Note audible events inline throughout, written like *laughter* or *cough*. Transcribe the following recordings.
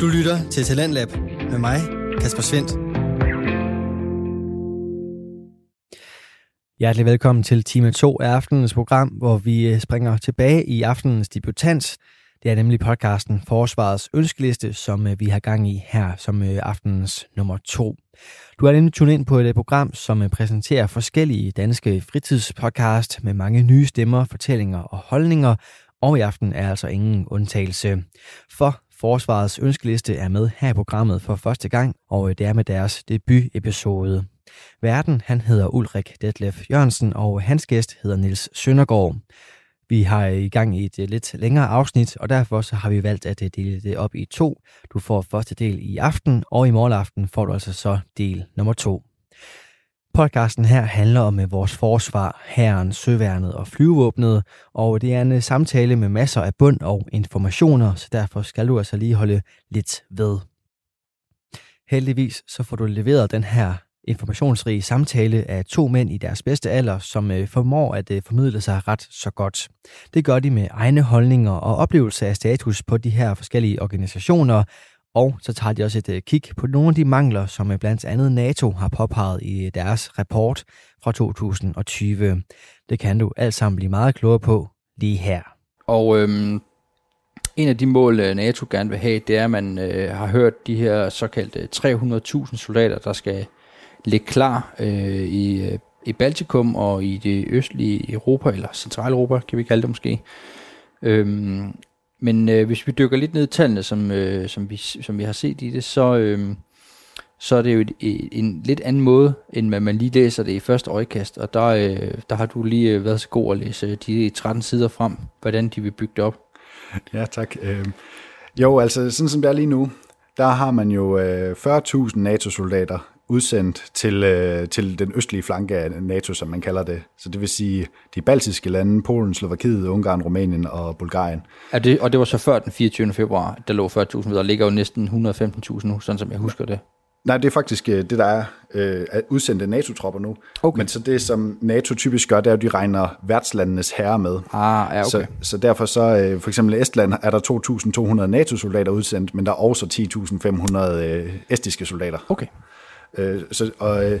Du lytter til Talentlab med mig, Kasper Svendt. Hjertelig velkommen til time 2 af aftenens program, hvor vi øh, springer tilbage i aftenens debutant. Det er nemlig podcasten Forsvarets Ønskeliste, som øh, vi har gang i her som øh, aftenens nummer 2. Du har nemlig tunet ind på et program, som præsenterer forskellige danske fritidspodcast med mange nye stemmer, fortællinger og holdninger, og i aften er altså ingen undtagelse. For Forsvarets ønskeliste er med her i programmet for første gang, og øh, det er med deres debutepisode. Verden, han hedder Ulrik Detlef Jørgensen, og hans gæst hedder Nils Søndergaard. Vi har øh, i gang i et øh, lidt længere afsnit, og derfor så har vi valgt at dele det op i to. Du får første del i aften, og i morgen aften får du altså så del nummer to. Podcasten her handler om øh, vores forsvar, herren, søværnet og flyvåbnet, og det er en øh, samtale med masser af bund og informationer, så derfor skal du altså lige holde lidt ved. Heldigvis så får du leveret den her informationsrige samtale af to mænd i deres bedste alder, som øh, formår at øh, formidle sig ret så godt. Det gør de med egne holdninger og oplevelse af status på de her forskellige organisationer, og så tager de også et øh, kig på nogle af de mangler, som øh, blandt andet NATO har påpeget i øh, deres rapport fra 2020. Det kan du alt sammen blive meget klogere på lige her. Og øhm, en af de mål, NATO gerne vil have, det er, at man øh, har hørt de her såkaldte 300.000 soldater, der skal ligge klar øh, i, i Baltikum og i det østlige Europa, eller Centraleuropa, kan vi kalde det måske. Øhm, men øh, hvis vi dykker lidt ned i tallene, som, øh, som, vi, som vi har set i det, så, øh, så er det jo et, en lidt anden måde, end hvad man lige læser det i første øjekast. Og der, øh, der har du lige øh, været så god at læse øh, de 13 sider frem, hvordan de vil bygge det op. Ja, tak. Øh, jo, altså sådan som det er lige nu, der har man jo øh, 40.000 NATO-soldater udsendt til, øh, til den østlige flanke af NATO, som man kalder det. Så det vil sige de baltiske lande, Polen, Slovakiet, Ungarn, Rumænien og Bulgarien. Er det, og det var så før den 24. februar, der lå 40.000, der ligger jo næsten 115.000 nu, sådan som jeg husker det. Nej, det er faktisk øh, det, der er øh, udsendte NATO-tropper nu. Okay. Men så det, som NATO typisk gør, det er, at de regner værtslandenes herre med. Ah, ja, okay. så, så derfor så, øh, for eksempel i Estland, er der 2.200 NATO-soldater udsendt, men der er også 10.500 øh, estiske soldater. Okay. Øh, så, og øh,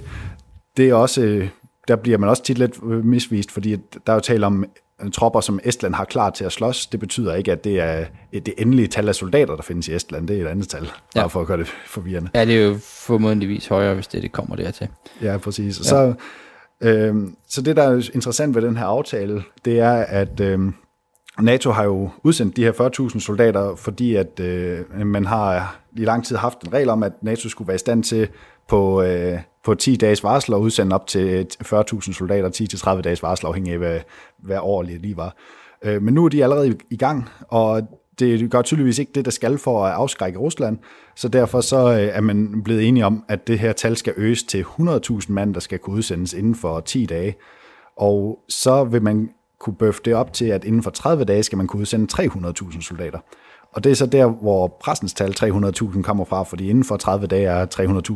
det er også, øh, der bliver man også tit lidt misvist, fordi der er jo tale om tropper, som Estland har klar til at slås. Det betyder ikke, at det er det endelige tal af soldater, der findes i Estland. Det er et andet tal, ja. bare for at gøre det forvirrende. Ja, det er jo formodentligvis højere, hvis det, det kommer dertil. Ja, præcis. Ja. Så, øh, så det, der er interessant ved den her aftale, det er, at øh, NATO har jo udsendt de her 40.000 soldater, fordi at øh, man har i lang tid haft en regel om, at NATO skulle være i stand til på, øh, på 10 dages varsel og udsende op til 40.000 soldater, 10-30 dages varsel, afhængig af, hvad, hvad årligt lige var. Øh, men nu er de allerede i gang, og det gør tydeligvis ikke det, der skal for at afskrække Rusland, så derfor så øh, er man blevet enige om, at det her tal skal øges til 100.000 mand, der skal kunne udsendes inden for 10 dage. Og så vil man kunne bøffe det op til, at inden for 30 dage skal man kunne udsende 300.000 soldater. Og det er så der, hvor pressens tal 300.000 kommer fra, fordi inden for 30 dage er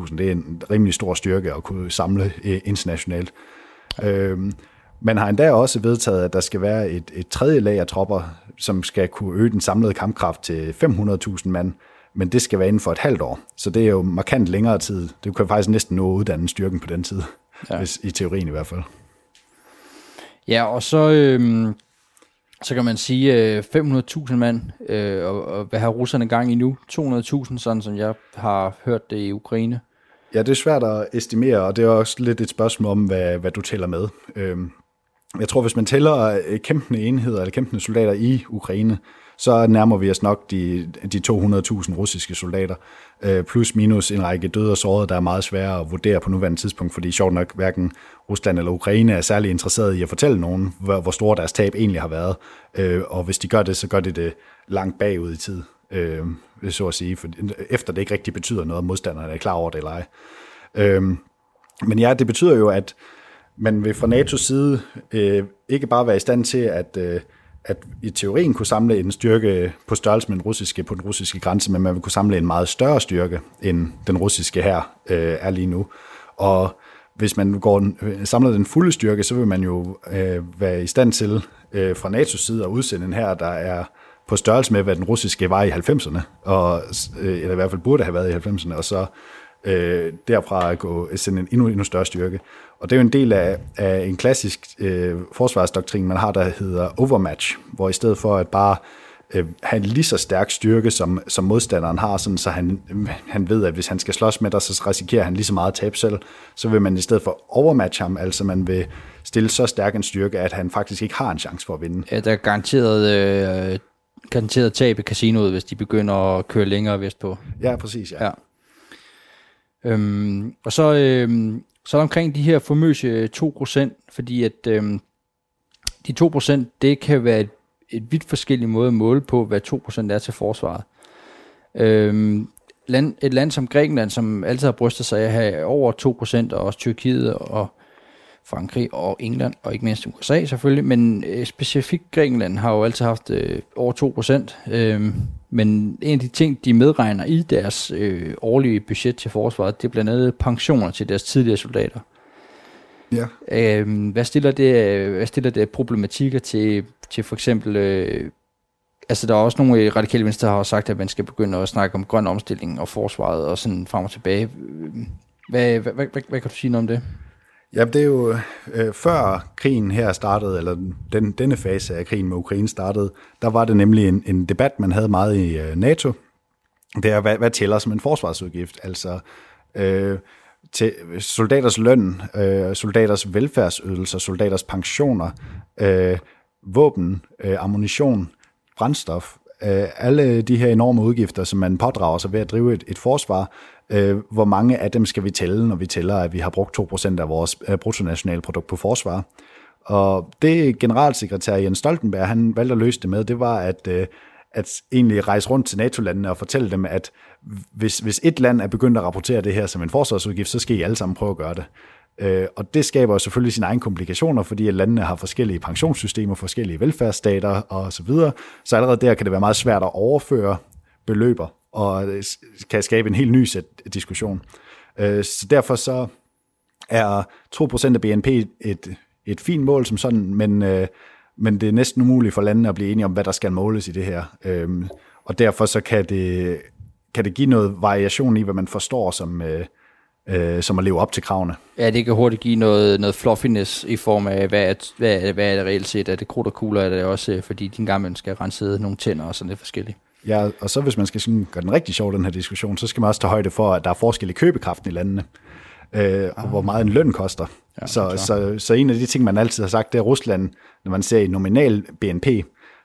300.000, det er en rimelig stor styrke at kunne samle øh, internationalt. Øhm, man har endda også vedtaget, at der skal være et, et tredje lag af tropper, som skal kunne øge den samlede kampkraft til 500.000 mand, men det skal være inden for et halvt år. Så det er jo markant længere tid. Det kan faktisk næsten nå at uddanne styrken på den tid, ja. hvis, i teorien i hvert fald. Ja, og så, øh, så kan man sige øh, 500.000 mand, øh, og, og hvad har russerne gang i nu? 200.000, sådan som jeg har hørt det i Ukraine. Ja, det er svært at estimere, og det er også lidt et spørgsmål om, hvad, hvad du tæller med. Øh, jeg tror, hvis man tæller øh, kæmpende enheder eller kæmpende soldater i Ukraine, så nærmer vi os nok de, de 200.000 russiske soldater, øh, plus minus en række døde og sårede, der er meget svære at vurdere på nuværende tidspunkt, fordi sjovt nok hverken Rusland eller Ukraine er særlig interesseret i at fortælle nogen, hvor, hvor store deres tab egentlig har været. Øh, og hvis de gør det, så gør de det langt bagud i tid, øh, så at sige, for, efter det ikke rigtig betyder noget, om modstanderne er klar over det eller ej. Øh, men ja, det betyder jo, at man vil fra NATO's side øh, ikke bare være i stand til at øh, at i teorien kunne samle en styrke på størrelse med den russiske, på den russiske grænse, men man vil kunne samle en meget større styrke, end den russiske her øh, er lige nu. Og hvis man går, øh, samler den fulde styrke, så vil man jo øh, være i stand til øh, fra NATO's side at udsende en her, der er på størrelse med, hvad den russiske var i 90'erne, og, øh, eller i hvert fald burde have været i 90'erne, og så øh, derfra gå sende en endnu, endnu større styrke. Og det er jo en del af, af en klassisk øh, forsvarsdoktrin, man har, der hedder overmatch, hvor i stedet for at bare øh, have en lige så stærk styrke, som, som modstanderen har, sådan, så han, han ved, at hvis han skal slås med dig, så risikerer han lige så meget tab selv, så vil man i stedet for overmatch ham, altså man vil stille så stærk en styrke, at han faktisk ikke har en chance for at vinde. Ja, der er garanteret, øh, garanteret tab i casinoet, hvis de begynder at køre længere vestpå. Ja, præcis, ja. ja. Øhm, og så, øhm, så er omkring de her famøse øh, 2%, fordi at øh, de 2%, det kan være et, et vidt forskelligt måde at måle på, hvad 2% er til forsvaret. Øh, land, et land som Grækenland, som altid har brystet sig af at have over 2%, og også Tyrkiet og Frankrig og England, og ikke mindst USA selvfølgelig, men øh, specifikt Grækenland har jo altid haft øh, over 2%. Øh, men en af de ting, de medregner i deres øh, årlige budget til forsvaret, det er blandt andet pensioner til deres tidligere soldater. Ja. Øh, hvad, stiller det, hvad stiller det problematikker til, til for eksempel... Øh, altså der er også nogle radikale venstre, der har sagt, at man skal begynde at snakke om grøn omstilling og forsvaret og sådan frem og tilbage. Hvad, hvad, hvad, hvad, hvad kan du sige noget om det? Ja, det er jo øh, før krigen her startede, eller den, denne fase af krigen med Ukraine startede, der var det nemlig en, en debat, man havde meget i øh, NATO. Det er, hvad, hvad tæller som en forsvarsudgift? Altså øh, til soldaters løn, øh, soldaters velfærdsydelser, soldaters pensioner, øh, våben, øh, ammunition, brændstof, øh, alle de her enorme udgifter, som man pådrager sig ved at drive et, et forsvar, øh, hvor mange af dem skal vi tælle, når vi tæller, at vi har brugt 2% af vores øh, bruttonationalprodukt på forsvar. Og det generalsekretær Jens Stoltenberg, han valgte at løse det med, det var at, øh, at egentlig rejse rundt til NATO-landene og fortælle dem, at hvis, hvis et land er begyndt at rapportere det her som en forsvarsudgift, så skal I alle sammen prøve at gøre det. Øh, og det skaber selvfølgelig sine egne komplikationer, fordi at landene har forskellige pensionssystemer, forskellige velfærdsstater og så videre. Så allerede der kan det være meget svært at overføre beløber og øh, kan skabe en helt ny sæt diskussion. Øh, så derfor så er 2% af BNP et, et fint mål som sådan, men, øh, men det er næsten umuligt for landene at blive enige om, hvad der skal måles i det her. Øhm, og derfor så kan det, kan det give noget variation i, hvad man forstår som, øh, som at leve op til kravene. Ja, det kan hurtigt give noget, noget fluffiness i form af, hvad er, hvad, er, hvad er det reelt set? Er det krudt og kugler? Er det også, fordi din gamle skal rense nogle tænder og sådan lidt forskelligt? Ja, og så hvis man skal sådan gøre den rigtig sjov, den her diskussion, så skal man også tage højde for, at der er forskel i købekraften i landene, øh, og hvor meget en løn koster. Ja, så, så, så en af de ting, man altid har sagt, det er Rusland, når man ser i nominal BNP,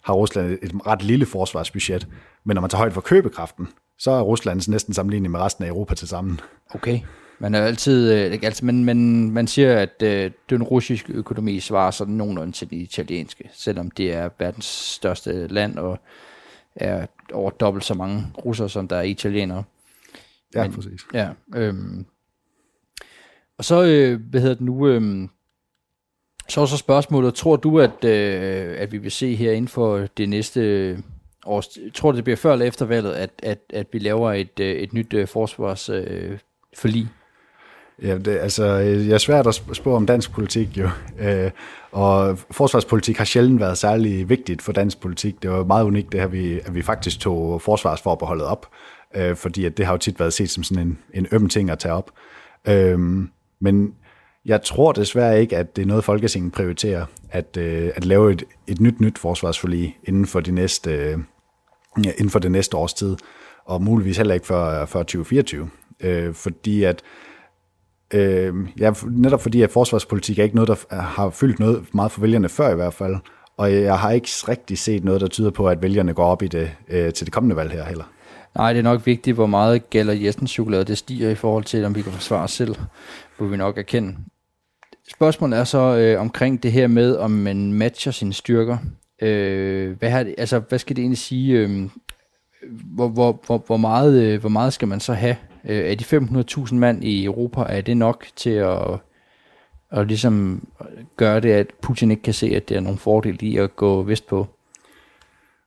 har Rusland et ret lille forsvarsbudget, men når man tager højde for købekraften, så er Rusland næsten sammenlignet med resten af Europa til sammen. Okay. Man er altid, øh, altså, men, men man siger, at øh, den russiske økonomi svarer sådan nogenlunde til det italienske, selvom det er verdens største land og er over dobbelt så mange russere, som der er italienere. Ja, men, præcis. Ja, øhm, og så, øh, hvad hedder det nu, øh, så er så spørgsmålet, tror du, at, øh, at vi vil se her inden for det næste år, tror du, det bliver før eller efter valget, at, at, at vi laver et, øh, et nyt øh, forsvarsforlig? Øh, forlig? Ja, det, altså, øh, jeg er svært at spå om dansk politik jo, øh, og forsvarspolitik har sjældent været særlig vigtigt for dansk politik. Det var meget unikt, det her, vi, at vi faktisk tog forsvarsforbeholdet op, øh, fordi at det har jo tit været set som sådan en, en øm ting at tage op. Øh, men jeg tror desværre ikke, at det er noget, Folketinget prioriterer, at, øh, at lave et, et nyt, nyt forsvarsforlig inden for, de næste, øh, inden for det næste års tid, og muligvis heller ikke før, før 2024. Øh, fordi at Øh, ja, netop fordi, at forsvarspolitik er ikke noget, der har fyldt noget meget for vælgerne før i hvert fald. Og jeg har ikke rigtig set noget, der tyder på, at vælgerne går op i det øh, til det kommende valg her heller. Nej, det er nok vigtigt, hvor meget gælder Jessens chokolade det stiger i forhold til, om vi kan forsvare os selv, hvor vi nok erkende. Spørgsmålet er så øh, omkring det her med, om man matcher sine styrker. Øh, hvad, har altså, hvad skal det egentlig sige? Øh, hvor, hvor, hvor, hvor, meget, øh, hvor meget skal man så have Øh, er de 500.000 mand i Europa, er det nok til at, at ligesom gøre det, at Putin ikke kan se, at det er nogen fordel i at gå vestpå?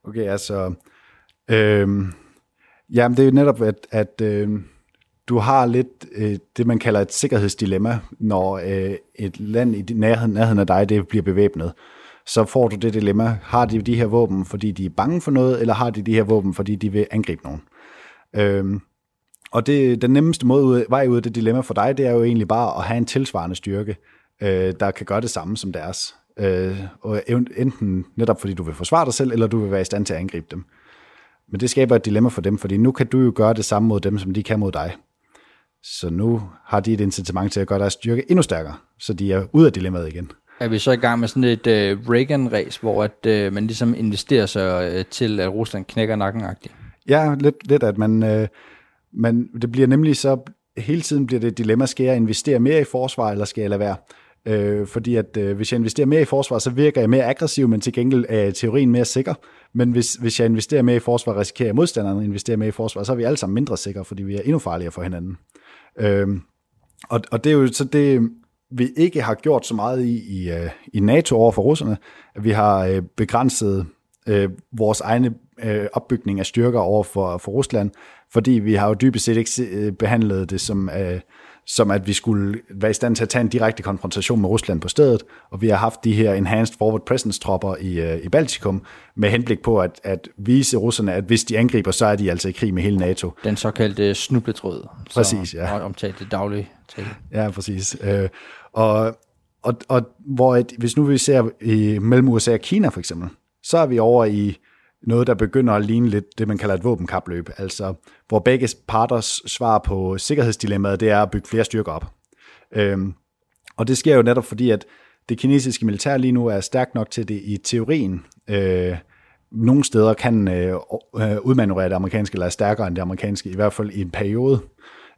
Okay, altså... Øh, jamen, det er jo netop, at, at øh, du har lidt øh, det, man kalder et sikkerhedsdilemma, når øh, et land i nærheden, nærheden af dig, det bliver bevæbnet. så får du det dilemma, har de de her våben, fordi de er bange for noget, eller har de de her våben, fordi de vil angribe nogen? Øhm, og det, den nemmeste måde ud, vej ud af det dilemma for dig, det er jo egentlig bare at have en tilsvarende styrke, øh, der kan gøre det samme som deres. Øh, og enten netop fordi du vil forsvare dig selv, eller du vil være i stand til at angribe dem. Men det skaber et dilemma for dem, fordi nu kan du jo gøre det samme mod dem, som de kan mod dig. Så nu har de et incitament til at gøre deres styrke endnu stærkere, så de er ude af dilemmaet igen. Er vi så i gang med sådan et uh, Reagan-race, hvor at, uh, man ligesom investerer sig uh, til, at Rusland knækker nakken -agtigt? Ja, lidt, lidt at man, uh, men det bliver nemlig så, hele tiden bliver det et dilemma, skal jeg investere mere i forsvar, eller skal jeg lade være? Øh, fordi at øh, hvis jeg investerer mere i forsvar, så virker jeg mere aggressiv, men til gengæld er teorien mere sikker. Men hvis, hvis jeg investerer mere i forsvar, risikerer jeg modstanderen at investere mere i forsvar, så er vi alle sammen mindre sikre, fordi vi er endnu farligere for hinanden. Øh, og, og det er jo så det, vi ikke har gjort så meget i, i, øh, i NATO over for russerne, at vi har øh, begrænset øh, vores egne øh, opbygning af styrker over for, for Rusland, fordi vi har jo dybest set ikke øh, behandlet det som, øh, som at vi skulle være i stand til at tage en direkte konfrontation med Rusland på stedet, og vi har haft de her Enhanced Forward Presence-tropper i, øh, i Baltikum, med henblik på at, at vise russerne, at hvis de angriber, så er de altså i krig med hele NATO. Den såkaldte snubletråd. Præcis, ja. Omtalt det daglige tale. Ja, præcis. Øh, og, og, og hvor et, hvis nu vi ser i mellem USA og Kina for eksempel, så er vi over i noget, der begynder at ligne lidt det, man kalder et våbenkapløb, altså hvor begge parters svar på sikkerhedsdilemmaet, det er at bygge flere styrker op. Øhm, og det sker jo netop fordi, at det kinesiske militær lige nu er stærkt nok til det i teorien. Øh, nogle steder kan øh, øh udmanøvrere det amerikanske, eller er stærkere end det amerikanske, i hvert fald i en periode.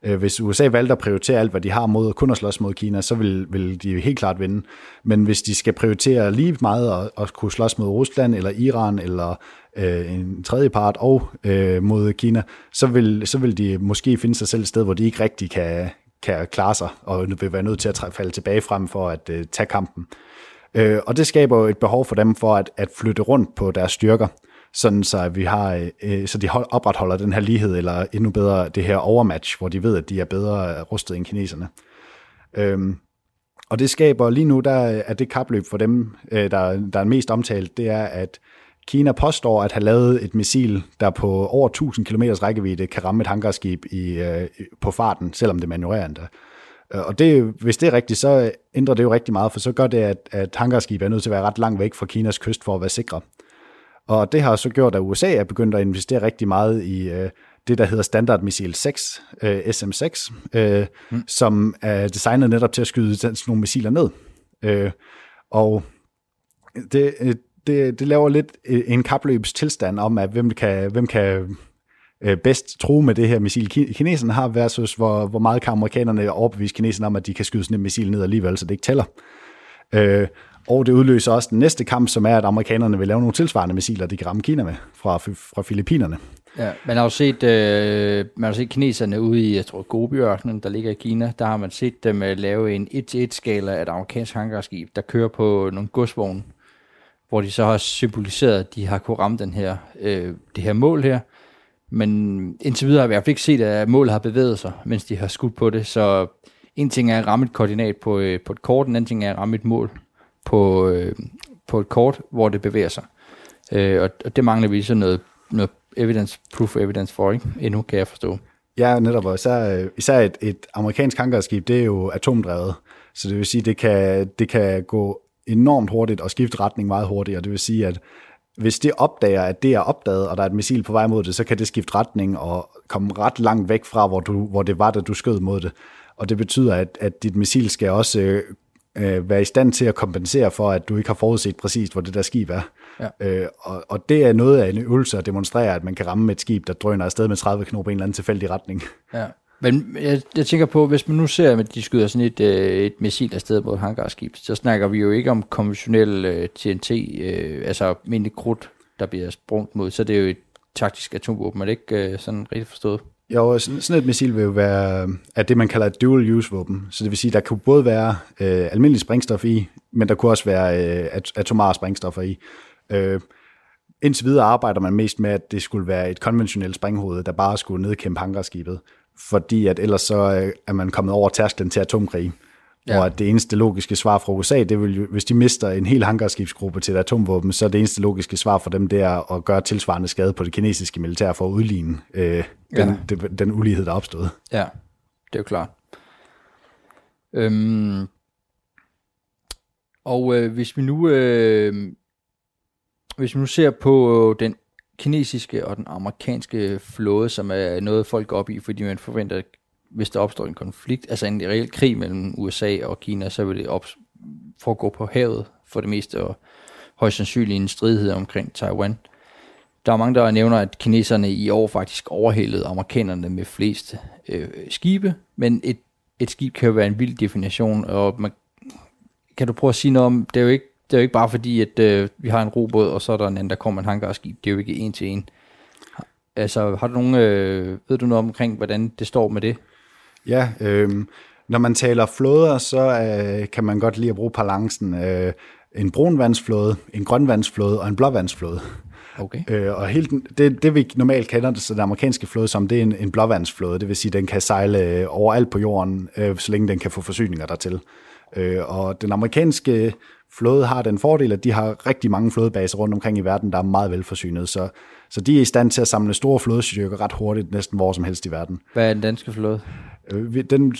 Øh, hvis USA valgte at prioritere alt, hvad de har mod kun at slås mod Kina, så vil, vil de helt klart vinde. Men hvis de skal prioritere lige meget at, at kunne slås mod Rusland, eller Iran, eller øh, en tredje part, og øh, mod Kina, så vil, så vil de måske finde sig selv et sted, hvor de ikke rigtig kan, kan klare sig, og vil være nødt til at falde tilbage frem for at øh, tage kampen. Øh, og det skaber jo et behov for dem for at, at flytte rundt på deres styrker sådan så vi har, øh, så de opretholder den her lighed, eller endnu bedre det her overmatch, hvor de ved, at de er bedre øh, rustet end kineserne. Øhm, og det skaber lige nu, der er det kapløb for dem, øh, der, der er mest omtalt, det er, at Kina påstår at have lavet et missil, der på over 1000 km rækkevidde kan ramme et hangarskib i, øh, på farten, selvom det er manøvrerende. Øh, og det, hvis det er rigtigt, så ændrer det jo rigtig meget, for så gør det, at, at hangarskib er nødt til at være ret langt væk fra Kinas kyst for at være sikre. Og det har så gjort, at USA er begyndt at investere rigtig meget i øh, det, der hedder Standard Missile 6, øh, SM6, øh, mm. som er designet netop til at skyde sådan nogle missiler ned. Øh, og det, det, det laver lidt øh, en kapløbs tilstand om, at hvem kan, hvem kan øh, bedst tro med det her missil, kineserne har, versus hvor, hvor meget kan amerikanerne overbevise kineserne om, at de kan skyde sådan et missil ned alligevel, så det ikke tæller. Øh, og det udløser også den næste kamp, som er, at amerikanerne vil lave nogle tilsvarende missiler, de kan ramme Kina med fra, fra Filippinerne. Ja, man har jo set, øh, man har set kineserne ude i, jeg tror, Gobiørkenen, der ligger i Kina. Der har man set dem øh, lave en 1-1-skala af et amerikansk hangarskib, der kører på nogle godsvogne, hvor de så har symboliseret, at de har kunne ramme den her, øh, det her mål her. Men indtil videre har vi i hvert fald ikke set, at målet har bevæget sig, mens de har skudt på det. Så en ting er at ramme et koordinat på, øh, på et kort, en anden ting er at ramme et mål på, øh, på et kort, hvor det bevæger sig. Øh, og, og det mangler vi så noget, noget evidence, proof evidence for, ikke? Endnu kan jeg forstå. Ja, netop. Og især, især et, et amerikansk hangarskib, det er jo atomdrevet. Så det vil sige, det kan, det kan gå enormt hurtigt og skifte retning meget hurtigt. Og det vil sige, at hvis det opdager, at det er opdaget, og der er et missil på vej mod det, så kan det skifte retning og komme ret langt væk fra, hvor, du, hvor det var, da du skød mod det. Og det betyder, at, at dit missil skal også øh, øh, være i stand til at kompensere for, at du ikke har forudset præcist, hvor det der skib er. Ja. Øh, og, og det er noget af en øvelse at demonstrere, at man kan ramme et skib, der drøner afsted med 30 knop i en eller anden tilfældig retning. Ja. Men jeg, jeg tænker på, hvis man nu ser, at de skyder sådan et, øh, et missil afsted på et hangarskib, så snakker vi jo ikke om konventionel øh, TNT, øh, altså almindelig krudt, der bliver sprunget mod, så det er jo et taktisk atomvåben, er det ikke øh, sådan rigtig forstået? Jo, sådan et missil vil jo være at det, man kalder et dual-use-våben. Så det vil sige, der kunne både være øh, almindelig sprængstof i, men der kunne også være øh, at, atomare sprængstoffer i. Øh, indtil videre arbejder man mest med, at det skulle være et konventionelt sprænghoved, der bare skulle nedkæmpe hangarskibet, fordi at ellers så øh, er man kommet over tærsklen til atomkrig. Ja. Hvor at det eneste logiske svar fra USA, det vil jo, hvis de mister en hel hangarskibsgruppe til et atomvåben, så er det eneste logiske svar for dem, det er at gøre tilsvarende skade på det kinesiske militær for at udligne øh, den, ja. den, den ulighed, der er opstået. Ja, det er jo klart. Øhm, og øh, hvis vi nu øh, hvis vi nu ser på den kinesiske og den amerikanske flåde, som er noget folk går op i, fordi man forventer, at hvis der opstår en konflikt, altså en reel krig mellem USA og Kina, så vil det op, foregå på havet for det meste, og højst sandsynligt en stridighed omkring Taiwan. Der er mange, der nævner, at kineserne i år faktisk overhældede amerikanerne med flest øh, skibe, men et, et skib kan jo være en vild definition, og man, kan du prøve at sige noget om, det er jo ikke, det er jo ikke bare fordi, at øh, vi har en robåd, og så er der en anden, der kommer en hangarskib. Det er jo ikke en til en. Altså, har du nogen, øh, ved du noget omkring, hvordan det står med det? Ja, øh, når man taler flåder, så øh, kan man godt lide at bruge balancen. Øh, en brunvandsflåde, en grønvandsflåde og en blåvandsflåde. Okay. Øh, og helt, det, det vi normalt kender det, så den amerikanske flåde som, det er en, en blåvandsflåde. Det vil sige, at den kan sejle øh, overalt på jorden, øh, så længe den kan få forsyninger dertil. Øh, og den amerikanske flåde har den fordel, at de har rigtig mange flådebaser rundt omkring i verden, der er meget velforsynet. Så, så de er i stand til at samle store flådestyrker ret hurtigt, næsten hvor som helst i verden. Hvad er den danske flåde? Øh, den,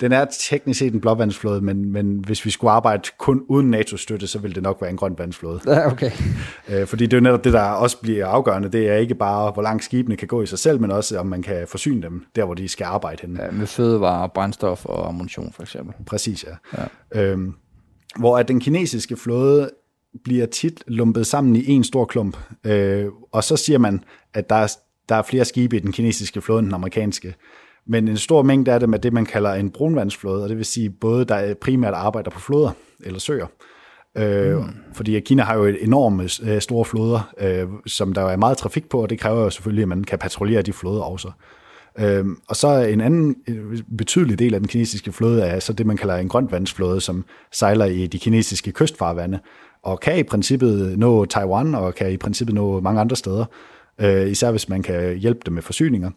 den er teknisk set en blåvandsflåde, men, men hvis vi skulle arbejde kun uden NATO-støtte, så ville det nok være en grøn vandsflåde. Ja, okay. *laughs* Øh, fordi det er jo netop det, der også bliver afgørende. Det er ikke bare, hvor langt skibene kan gå i sig selv, men også, om man kan forsyne dem der, hvor de skal arbejde henne. Ja, med fødevarer, brændstof og ammunition, for eksempel. Præcis, ja. ja. Øhm, hvor at den kinesiske flåde bliver tit lumpet sammen i en stor klump. Øh, og så siger man, at der er, der er flere skibe i den kinesiske flåde end den amerikanske. Men en stor mængde af dem er det, man kalder en brunvandsflåde, og det vil sige både, der primært arbejder på floder eller søer. Øh, mm. Fordi Kina har jo et enorme øh, store floder, øh, som der er meget trafik på, og det kræver jo selvfølgelig, at man kan patruljere de floder også. Øh, Øhm, og så en anden øh, betydelig del af den kinesiske flåde er så det, man kalder en grøntvandsflåde, som sejler i de kinesiske kystfarvande, og kan i princippet nå Taiwan, og kan i princippet nå mange andre steder, øh, især hvis man kan hjælpe dem med forsyninger.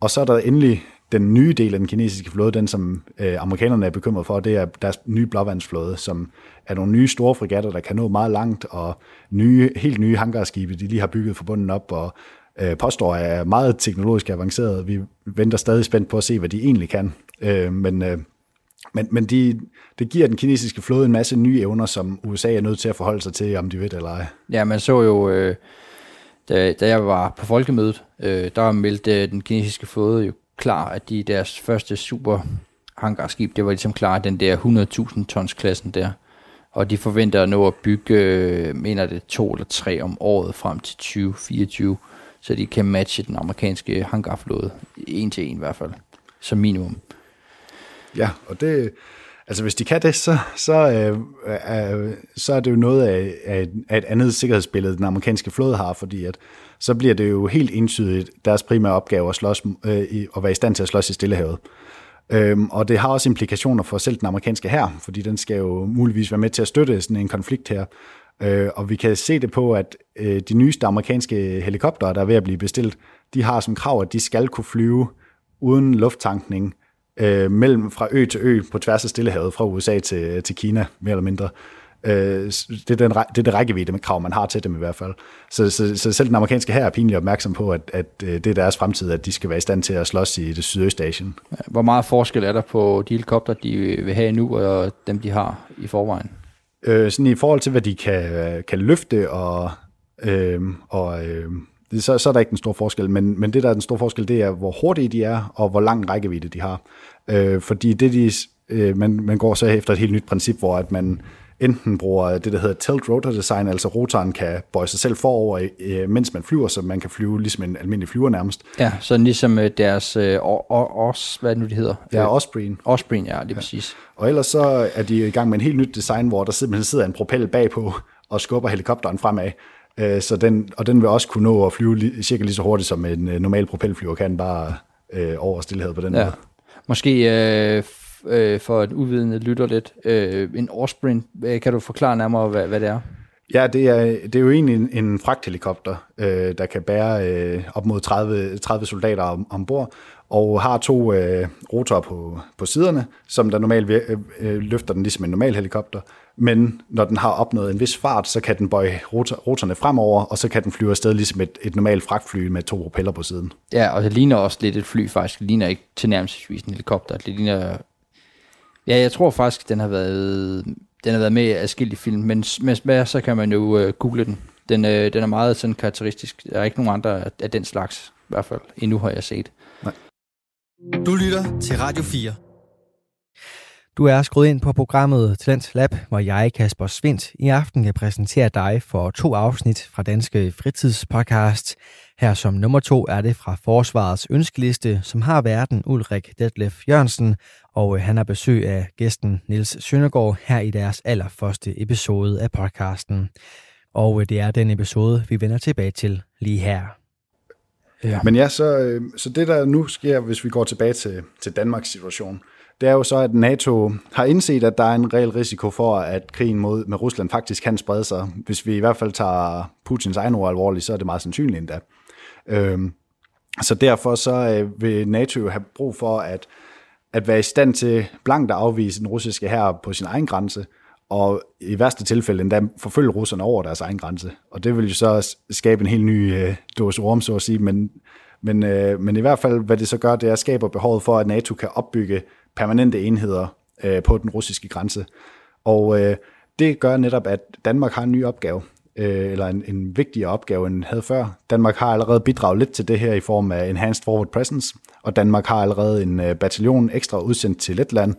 Og så er der endelig den nye del af den kinesiske flåde, den som øh, amerikanerne er bekymret for, det er deres nye blåvandsflåde, som er nogle nye store fregatter, der kan nå meget langt, og nye, helt nye hangarskibe, de lige har bygget forbundet op, og øh, påstår er meget teknologisk avanceret. Vi venter stadig spændt på at se, hvad de egentlig kan. Øh, men øh, men, men de, det giver den kinesiske flåde en masse nye evner, som USA er nødt til at forholde sig til, om de ved eller ej. Ja, man så jo, øh, da, da jeg var på folkemødet, øh, der meldte øh, den kinesiske flåde jo klar, at de deres første super hangarskib, det var ligesom klar, den der 100.000 tons klassen der. Og de forventer at nå at bygge, øh, mener det, to eller tre om året frem til 2024, så de kan matche den amerikanske hangarflåde, en til en i hvert fald, som minimum. Ja, og det, altså hvis de kan det, så, så, øh, øh, så er det jo noget af, af, af et andet sikkerhedsbillede, den amerikanske flåde har, fordi at så bliver det jo helt entydigt deres primære opgave at, slås, øh, i, at være i stand til at slås i Stillehavet. Øhm, og det har også implikationer for selv den amerikanske her, fordi den skal jo muligvis være med til at støtte sådan en konflikt her. Øh, og vi kan se det på, at øh, de nyeste amerikanske helikoptere, der er ved at blive bestilt, de har som krav, at de skal kunne flyve uden lufttankning øh, mellem fra ø til ø på tværs af Stillehavet, fra USA til, til Kina, mere eller mindre. Øh, det, er den, det er det rækkevidde med krav, man har til dem i hvert fald. Så, så, så selv den amerikanske her er pinligt opmærksom på, at, at øh, det er deres fremtid, at de skal være i stand til at slås i det sydøstasien. Hvor meget forskel er der på de helikopter, de vil have nu, og dem, de har i forvejen? Øh, sådan i forhold til, hvad de kan, kan løfte, og, øh, og øh, så, så er der ikke den store forskel, men, men det, der er den store forskel, det er, hvor hurtige de er, og hvor lang rækkevidde de har. Øh, fordi det, de, øh, man, man går så efter et helt nyt princip, hvor at man enten bruger det, der hedder tilt rotor design, altså rotoren kan bøje sig selv forover, øh, mens man flyver, så man kan flyve ligesom en almindelig flyver nærmest. Ja, så ligesom øh, deres øh, os, hvad nu det hedder? Ja, Osprey'en. Osprey'en, ja, det er ja. præcis. Og ellers så er de i gang med en helt nyt design, hvor der simpelthen sidder en propel bagpå og skubber helikopteren fremad. Øh, så den, og den vil også kunne nå at flyve cirka lige så hurtigt, som en øh, normal propelflyver kan, bare øh, over stillhed på den ja. måde. Måske øh, øh, for at uvidende lytter lidt, øh, en årsprint, kan du forklare nærmere, hvad, hvad det er? Ja, det er, det er jo egentlig en, en fragthelikopter, øh, der kan bære øh, op mod 30, 30 soldater om, ombord, og har to øh, rotorer på, på siderne, som der normalt øh, øh, løfter den ligesom en normal helikopter. Men når den har opnået en vis fart, så kan den bøje rotor, rotorerne fremover, og så kan den flyve afsted ligesom et, et normalt fragtfly med to propeller på siden. Ja, og det ligner også lidt et fly faktisk. Det ligner ikke tilnærmelsesvis en helikopter. Det ligner... Ja, jeg tror faktisk, den har været, den har været med i adskillige film, men med, med så kan man jo uh, google den. Den, uh, den er meget sådan karakteristisk. Der er ikke nogen andre af den slags, i hvert fald endnu har jeg set. Nej. Du lytter til Radio 4. Du er skruet ind på programmet Talent Lab, hvor jeg, Kasper Svindt, i aften kan præsentere dig for to afsnit fra Danske Fritidspodcast. Her som nummer to er det fra Forsvarets ønskeliste, som har verden Ulrik Detlef Jørgensen, og øh, han har besøg af gæsten Nils Søndergaard her i deres allerførste episode af podcasten. Og øh, det er den episode, vi vender tilbage til lige her. Ja. Men ja, så, øh, så det der nu sker, hvis vi går tilbage til, til Danmarks situation, det er jo så, at NATO har indset, at der er en reel risiko for, at krigen mod, med Rusland faktisk kan sprede sig. Hvis vi i hvert fald tager Putins egen ord alvorligt, så er det meget sandsynligt endda. Øhm, så derfor så øh, vil NATO jo have brug for at, at være i stand til blankt at afvise den russiske her på sin egen grænse, og i værste tilfælde endda forfølge russerne over deres egen grænse. Og det vil jo så skabe en helt ny øh, dåse orm, så at sige, men, men, øh, men i hvert fald, hvad det så gør, det er at skabe behovet for, at NATO kan opbygge permanente enheder øh, på den russiske grænse. Og øh, det gør netop, at Danmark har en ny opgave, øh, eller en, en vigtigere opgave, end havde før. Danmark har allerede bidraget lidt til det her i form af Enhanced Forward Presence, og Danmark har allerede en øh, bataljon ekstra udsendt til Letland,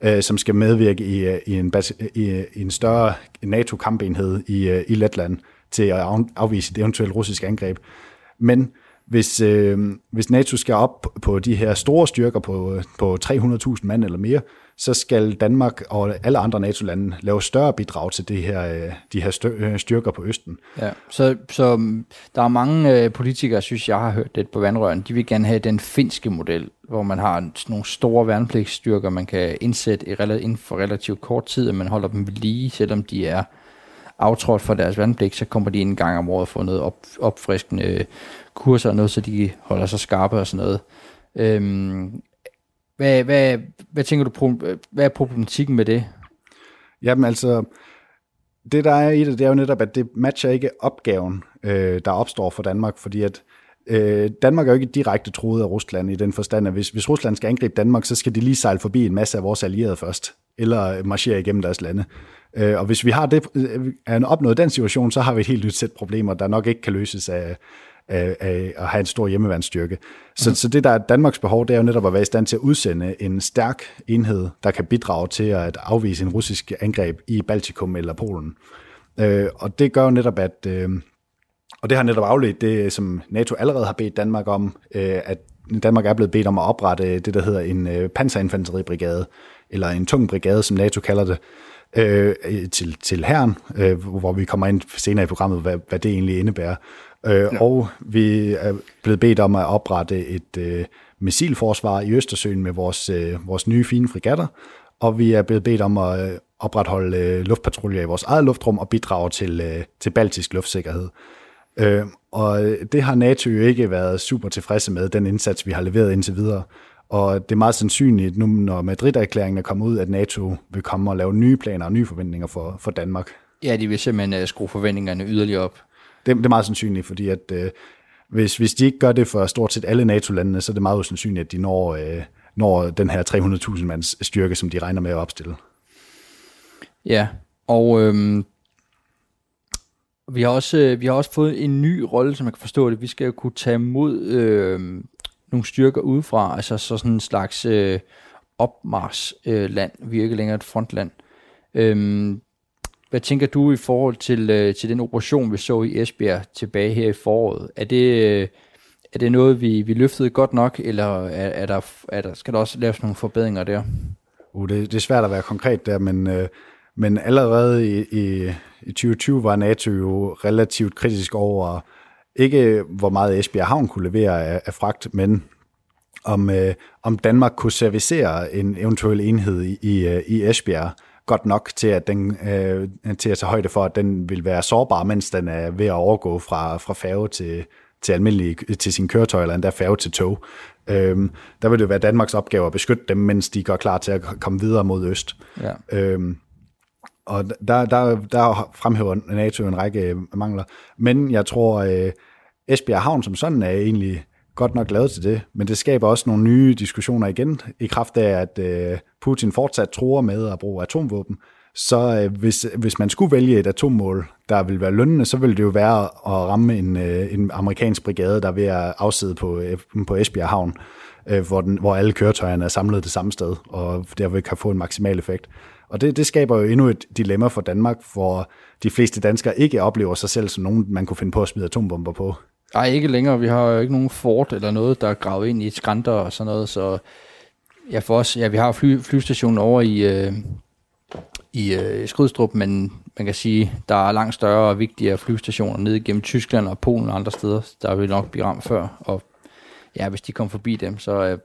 øh, som skal medvirke i, øh, i, en, i, i en større NATO-kampenhed i, øh, i Letland til at afvise et eventuelt russisk angreb. Men hvis, øh, hvis NATO skal op på de her store styrker på, øh, på 300.000 mand eller mere, så skal Danmark og alle andre NATO-lande lave større bidrag til det her, øh, de her øh, styrker på Østen. Ja, så, så mm, der er mange øh, politikere, synes jeg har hørt lidt på vandrøren, de vil gerne have den finske model, hvor man har nogle store værnepligtsstyrker, man kan indsætte inden for relativt kort tid, og man holder dem ved lige, selvom de er aftrådt for deres værnepligt, så kommer de en gang om året for noget op, opfriskende kurser og noget, så de holder sig skarpe og sådan noget. Øhm, hvad, hvad, hvad tænker du, hvad er problematikken med det? Jamen altså, det der er i det, det er jo netop, at det matcher ikke opgaven, øh, der opstår for Danmark, fordi at øh, Danmark er jo ikke direkte troet af Rusland i den forstand, at hvis, hvis Rusland skal angribe Danmark, så skal de lige sejle forbi en masse af vores allierede først, eller marchere igennem deres lande. Øh, og hvis vi har det, øh, er opnået den situation, så har vi et helt nyt sæt problemer, der nok ikke kan løses af, af, af at have en stor hjemmeværnsstyrke. Så, mm. så det, der er Danmarks behov, det er jo netop at være i stand til at udsende en stærk enhed, der kan bidrage til at afvise en russisk angreb i Baltikum eller Polen. Øh, og det gør jo netop, at... Øh, og det har netop afledt det, som NATO allerede har bedt Danmark om, øh, at Danmark er blevet bedt om at oprette det, der hedder en øh, panserinfanteribrigade, eller en tung brigade, som NATO kalder det, øh, til, til herren, øh, hvor vi kommer ind senere i programmet, hvad, hvad det egentlig indebærer. Øh, ja. Og vi er blevet bedt om at oprette et øh, missilforsvar i Østersøen med vores, øh, vores nye fine frigatter, og vi er blevet bedt om at øh, opretholde øh, luftpatruljer i vores eget luftrum og bidrage til, øh, til baltisk luftsikkerhed. Øh, og det har NATO jo ikke været super tilfredse med, den indsats, vi har leveret indtil videre. Og det er meget sandsynligt, nu når Madrid-erklæringen er kommet ud, at NATO vil komme og lave nye planer og nye forventninger for, for Danmark. Ja, de vil simpelthen uh, skrue forventningerne yderligere op. Det, det er meget sandsynligt, fordi at, øh, hvis, hvis de ikke gør det for stort set alle NATO-landene, så er det meget usandsynligt, at de når, øh, når den her 300.000 mands styrke, som de regner med at opstille. Ja, og øhm, vi, har også, øh, vi har også fået en ny rolle, som jeg kan forstå det. Vi skal jo kunne tage imod øh, nogle styrker udefra, altså så sådan en slags øh, opmarsland, øh, vi er ikke længere et frontland. Øhm, hvad tænker du i forhold til, øh, til den operation, vi så i Esbjerg tilbage her i foråret? Er det, øh, er det noget, vi, vi løftede godt nok, eller er, er der, er der, skal der også laves nogle forbedringer der? Uh, det, det er svært at være konkret der, men, øh, men allerede i, i, i 2020 var NATO jo relativt kritisk over ikke hvor meget Esbjerg Havn kunne levere af, af fragt, men om, øh, om Danmark kunne servicere en eventuel enhed i, i, øh, i Esbjerg godt nok til at, den, øh, til at tage højde for, at den vil være sårbar, mens den er ved at overgå fra, fra færge til, til almindelig, til sin køretøj, eller endda færge til tog. Øhm, der vil det være Danmarks opgave at beskytte dem, mens de går klar til at komme videre mod øst. Ja. Øhm, og der, der, der fremhæver NATO en række mangler. Men jeg tror, øh, Esbjerg Havn som sådan er egentlig godt nok lavet til det, men det skaber også nogle nye diskussioner igen, i kraft af, at øh, Putin fortsat tror med at bruge atomvåben. Så øh, hvis, hvis man skulle vælge et atommål, der vil være lønnende, så ville det jo være at ramme en, øh, en amerikansk brigade, der er ved at afside på, øh, på Esbjerg Havn, øh, hvor, den, hvor alle køretøjerne er samlet det samme sted, og derved kan få en maksimal effekt. Og det, det skaber jo endnu et dilemma for Danmark, hvor de fleste danskere ikke oplever sig selv som nogen, man kunne finde på at smide atombomber på. Nej, ikke længere. Vi har jo ikke nogen fort eller noget, der er gravet ind i skrænter og sådan noget, så ja, for os, ja, vi har fly, flystationen over i, øh, i øh, Skrydstrup, men man kan sige, der er langt større og vigtigere flystationer nede gennem Tyskland og Polen og andre steder, der vil nok blive ramt før, og ja, hvis de kommer forbi dem, så er,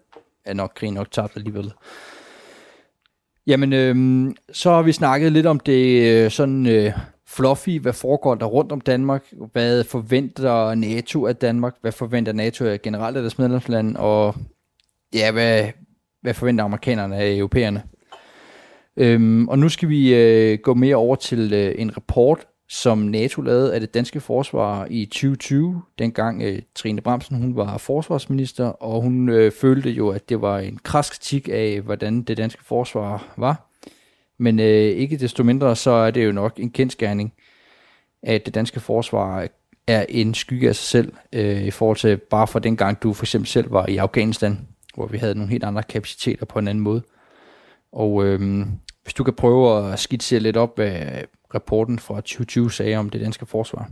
er nok krigen nok tabt alligevel. Jamen, øh, så har vi snakket lidt om det øh, sådan øh, fluffy, hvad foregår der rundt om Danmark, hvad forventer NATO af Danmark, hvad forventer NATO af generelt af deres medlemsland, og ja, hvad, hvad forventer amerikanerne af europæerne. Øhm, og nu skal vi øh, gå mere over til øh, en rapport, som NATO lavede af det danske forsvar i 2020, dengang øh, Trine Bramsen hun var forsvarsminister, og hun øh, følte jo, at det var en kras kritik af, hvordan det danske forsvar var. Men øh, ikke desto mindre, så er det jo nok en kendskærning, at det danske forsvar er en skygge af sig selv, øh, i forhold til bare for den gang, du for eksempel selv var i Afghanistan, hvor vi havde nogle helt andre kapaciteter på en anden måde. Og øh, hvis du kan prøve at skitsere lidt op, hvad rapporten fra 2020 sagde om det danske forsvar.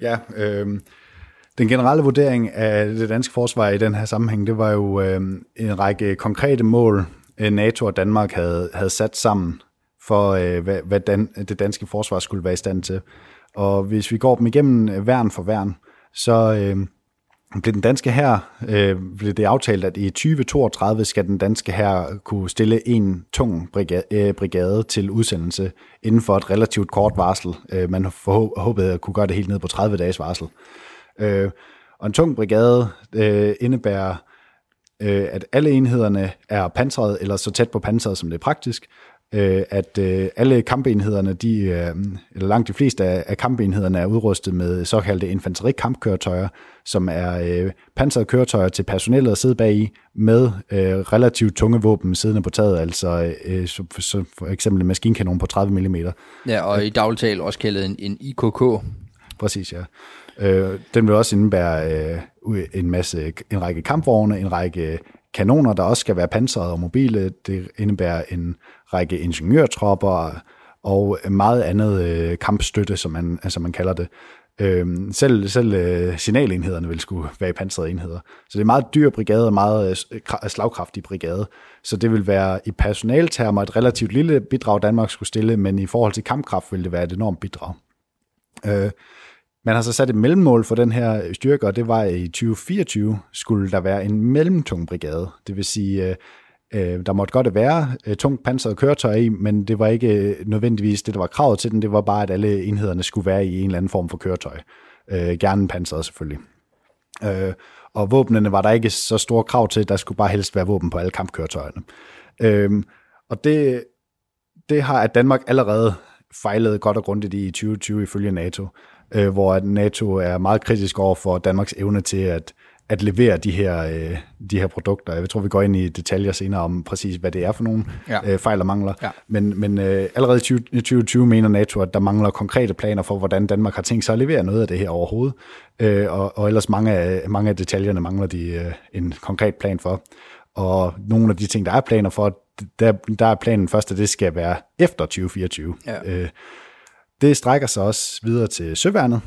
Ja, øh, den generelle vurdering af det danske forsvar i den her sammenhæng, det var jo øh, en række konkrete mål, Øh, NATO og Danmark havde, havde sat sammen for, øh, hvad, hvad dan, det danske forsvar skulle være i stand til. Og hvis vi går dem igennem øh, værn for værn, så øh, blev den danske her øh, blev det aftalt, at i 2032 skal den danske her kunne stille en tung brigade, øh, brigade til udsendelse inden for et relativt kort varsel. Øh, man håbede at kunne gøre det helt ned på 30 dages varsel. Øh, og en tung brigade øh, indebærer, øh, at alle enhederne er pansret eller så tæt på pansret, som det er praktisk, øh, at øh, alle kampenhederne, de, øh, eller langt de fleste af, af kampenhederne er udrustet med såkaldte infanterikampkøretøjer, som er øh, pansrede køretøjer til personellet at sidde bag i, med øh, relativt tunge våben siddende på taget, altså øh, så, så for eksempel en maskinkanon på 30 mm. Ja, og i dagligtal også kaldet en, en IKK. Præcis, ja. Øh, den vil også indebære øh, en masse, en række kampvogne, en række kanoner, der også skal være pansrede og mobile. Det indebærer en række ingeniørtropper og meget andet øh, kampstøtte, som man, altså man kalder det. Øhm, selv selv øh, signalenhederne vil skulle være i pansrede enheder. Så det er meget dyr brigade og meget øh, slagkraftig brigade. Så det vil være i personaltermer et relativt lille bidrag, Danmark skulle stille, men i forhold til kampkraft vil det være et enormt bidrag. Øh, man har så sat et mellemmål for den her styrke, og det var i 2024 skulle der være en mellemtung brigade. Det vil sige, øh, øh, der måtte godt være øh, tungt pansret køretøj i, men det var ikke øh, nødvendigvis det, der var kravet til den. Det var bare, at alle enhederne skulle være i en eller anden form for køretøj. Øh, gerne pansret selvfølgelig. Øh, og våbnene var der ikke så store krav til. Der skulle bare helst være våben på alle kampkøretøjerne. Øh, og det, det har at Danmark allerede fejlet godt og grundigt i 2020 ifølge NATO øh, hvor NATO er meget kritisk over for Danmarks evne til at, at levere de her, øh, de her produkter. Jeg tror, vi går ind i detaljer senere om præcis, hvad det er for nogle ja. øh, fejl og mangler. Ja. Men, men øh, allerede i 2020 mener NATO, at der mangler konkrete planer for, hvordan Danmark har tænkt sig at levere noget af det her overhovedet. Øh, og, og ellers mange af, mange af detaljerne mangler de øh, en konkret plan for. Og nogle af de ting, der er planer for, der, der er planen først, at det skal være efter 2024. Ja. Øh, det strækker sig også videre til Søværnet,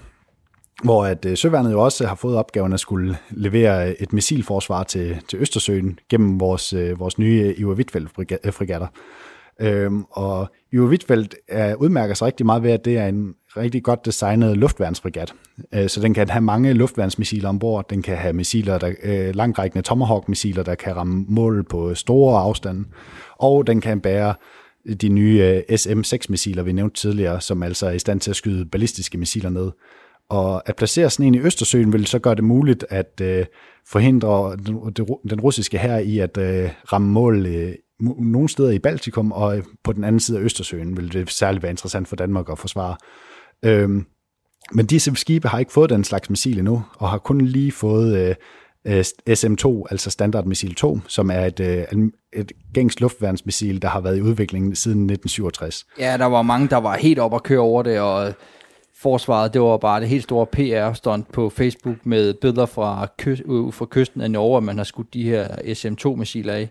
hvor at øh, Søværnet jo også har fået opgaven at skulle levere et missilforsvar til, til Østersøen gennem vores, øh, vores nye Iver Wittfeldt-frigatter. Øh, øhm, og Iver Wittfeldt er, udmærker sig rigtig meget ved, at det er en rigtig godt designet luftværnsfrigat. Øh, så den kan have mange luftværnsmissiler ombord. Den kan have missiler, der, øh, langrækkende Tomahawk-missiler, der kan ramme mål på store afstande. Og den kan bære de nye øh, SM-6-missiler, vi nævnte tidligere, som altså er i stand til at skyde ballistiske missiler ned. Og at placere sådan en i Østersøen vil så gøre det muligt at øh, forhindre den, den russiske her i at øh, ramme mål øh, nogle steder i Baltikum, og øh, på den anden side af Østersøen vil det særligt være interessant for Danmark at forsvare. Øhm, men disse skibe har ikke fået den slags missil endnu, og har kun lige fået øh, øh Øh, SM-2, altså standardmissil 2, som er et, øh, et gængs luftværnsmissil, der har været i udviklingen siden 1967. Ja, der var mange, der var helt op at køre over det, og forsvaret, det var bare det helt store PR-stunt på Facebook med billeder fra, kyst, fra kysten af Norge, at man har skudt de her SM-2-missiler af.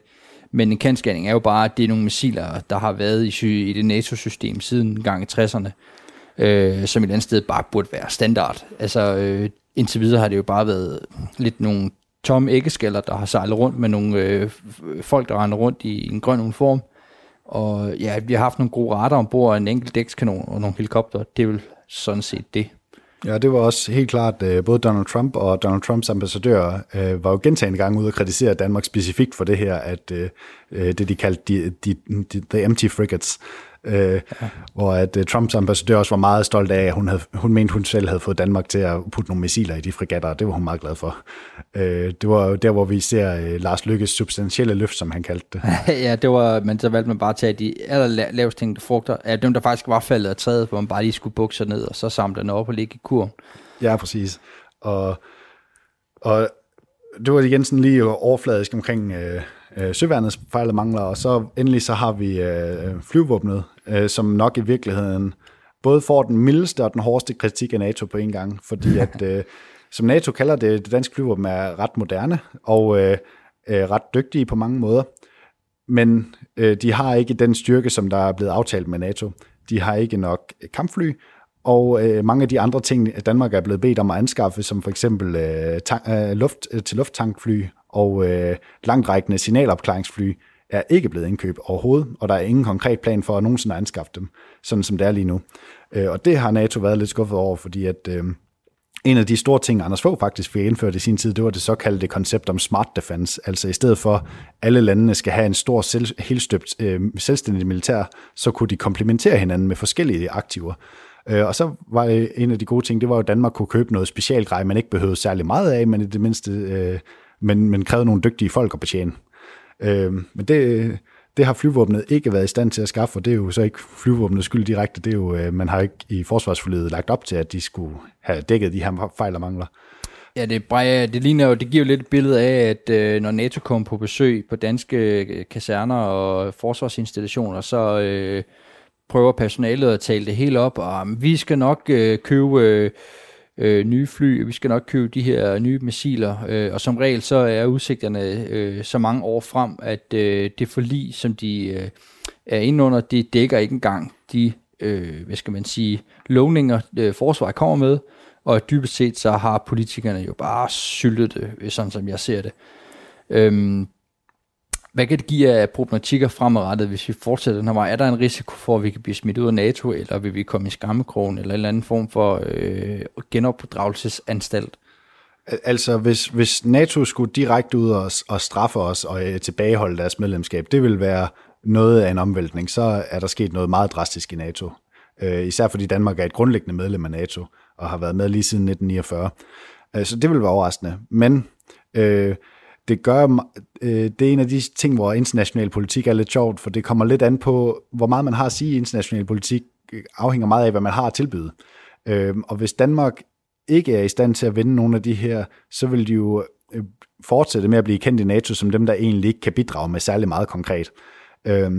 Men en kendsgerning er jo bare, at det er nogle missiler, der har været i, i det NATO-system siden gang i 60'erne, øh, som et andet sted bare burde være standard. Altså, øh, indtil videre har det jo bare været lidt nogle tomme æggeskaller, der har sejlet rundt med nogle øh, folk, der render rundt i en grøn uniform. Og ja, vi har haft nogle gode radar ombord, en enkelt dækskanon og nogle helikopter. Det er vel sådan set det. Ja, det var også helt klart, øh, både Donald Trump og Donald Trumps ambassadør øh, var jo gentagende gange ude at kritisere Danmark specifikt for det her, at øh, øh det de kaldte de, de, de, the empty frigates, øh, hvor at uh, Trumps ambassadør også var meget stolt af, at hun, havde, hun mente, hun selv havde fået Danmark til at putte nogle missiler i de frigatter, og det var hun meget glad for. Øh, det var jo der, hvor vi ser uh, Lars Lykkes substantielle løft, som han kaldte det. *laughs* ja, det var, men så valgte man bare at tage de allerlavest hængende frugter, af dem, der faktisk var faldet af træet, hvor man bare lige skulle bukse ned, og så samle den op og ligge i kurven. Ja, præcis. Og, og det var igen sådan lige overfladisk omkring øh, øh, søværnets fejl og mangler, og så endelig så har vi øh, flyvåbnet, øh, som nok i virkeligheden både får den mildeste og den hårdeste kritik af NATO på en gang, fordi *laughs* at, øh, som NATO kalder det, det danske flyvåben er ret moderne og øh, øh, ret dygtige på mange måder, men øh, de har ikke den styrke, som der er blevet aftalt med NATO. De har ikke nok kampfly, og øh, mange af de andre ting, Danmark er blevet bedt om at anskaffe, som for eksempel øh, tank, øh, luft, øh, til lufttankfly og øh, langtrækkende signalopklaringsfly er ikke blevet indkøbt overhovedet, og der er ingen konkret plan for at nogensinde anskaffe dem, sådan som det er lige nu. Øh, og det har NATO været lidt skuffet over, fordi at øh, en af de store ting, Anders Fogh faktisk fik indført i sin tid, det var det såkaldte koncept om smart defense. Altså i stedet for, at alle landene skal have en stor selv, helstøbt øh, selvstændig militær, så kunne de komplementere hinanden med forskellige aktiver. Øh, og så var det en af de gode ting, det var jo, at Danmark kunne købe noget specialgrej, man ikke behøvede særlig meget af, men i det mindste øh, men, men krævede nogle dygtige folk at betjene. Øh, men det, det har flyvåbnet ikke været i stand til at skaffe, og det er jo så ikke flyvåbnets skyld direkte, det er jo, øh, man har ikke i forsvarsforledet lagt op til, at de skulle have dækket de her fejl og mangler. Ja, det, det, ligner jo, det giver jo lidt et billede af, at øh, når NATO kom på besøg på danske øh, kaserner og forsvarsinstallationer, så øh, prøver personalet at tale det hele op, og ah, vi skal nok øh, købe øh, øh, nye fly, vi skal nok købe de her nye missiler, øh, og som regel så er udsigterne øh, så mange år frem, at øh, det forlig, som de øh, er inde under, det dækker ikke engang de, øh, hvad skal man sige, lovninger, øh, forsvaret kommer med, og dybest set så har politikerne jo bare syltet det, sådan som jeg ser det. Øhm, hvad kan det give af problematikker fremadrettet, hvis vi fortsætter den her vej? Er der en risiko for, at vi kan blive smidt ud af NATO, eller vil vi komme i skammekrogen, eller en eller anden form for øh, genopdragelsesanstalt? Altså, hvis, hvis NATO skulle direkte ud og, og straffe os og øh, tilbageholde deres medlemskab, det vil være noget af en omvæltning. Så er der sket noget meget drastisk i NATO. Øh, især fordi Danmark er et grundlæggende medlem af NATO, og har været med lige siden 1949. Øh, så det vil være overraskende. Men øh, det gør, øh, det er en af de ting, hvor international politik er lidt sjovt, for det kommer lidt an på, hvor meget man har at sige i international politik, øh, afhænger meget af, hvad man har at tilbyde. Øh, og hvis Danmark ikke er i stand til at vinde nogle af de her, så vil de jo øh, fortsætte med at blive kendt i NATO som dem, der egentlig ikke kan bidrage med særlig meget konkret. Øh,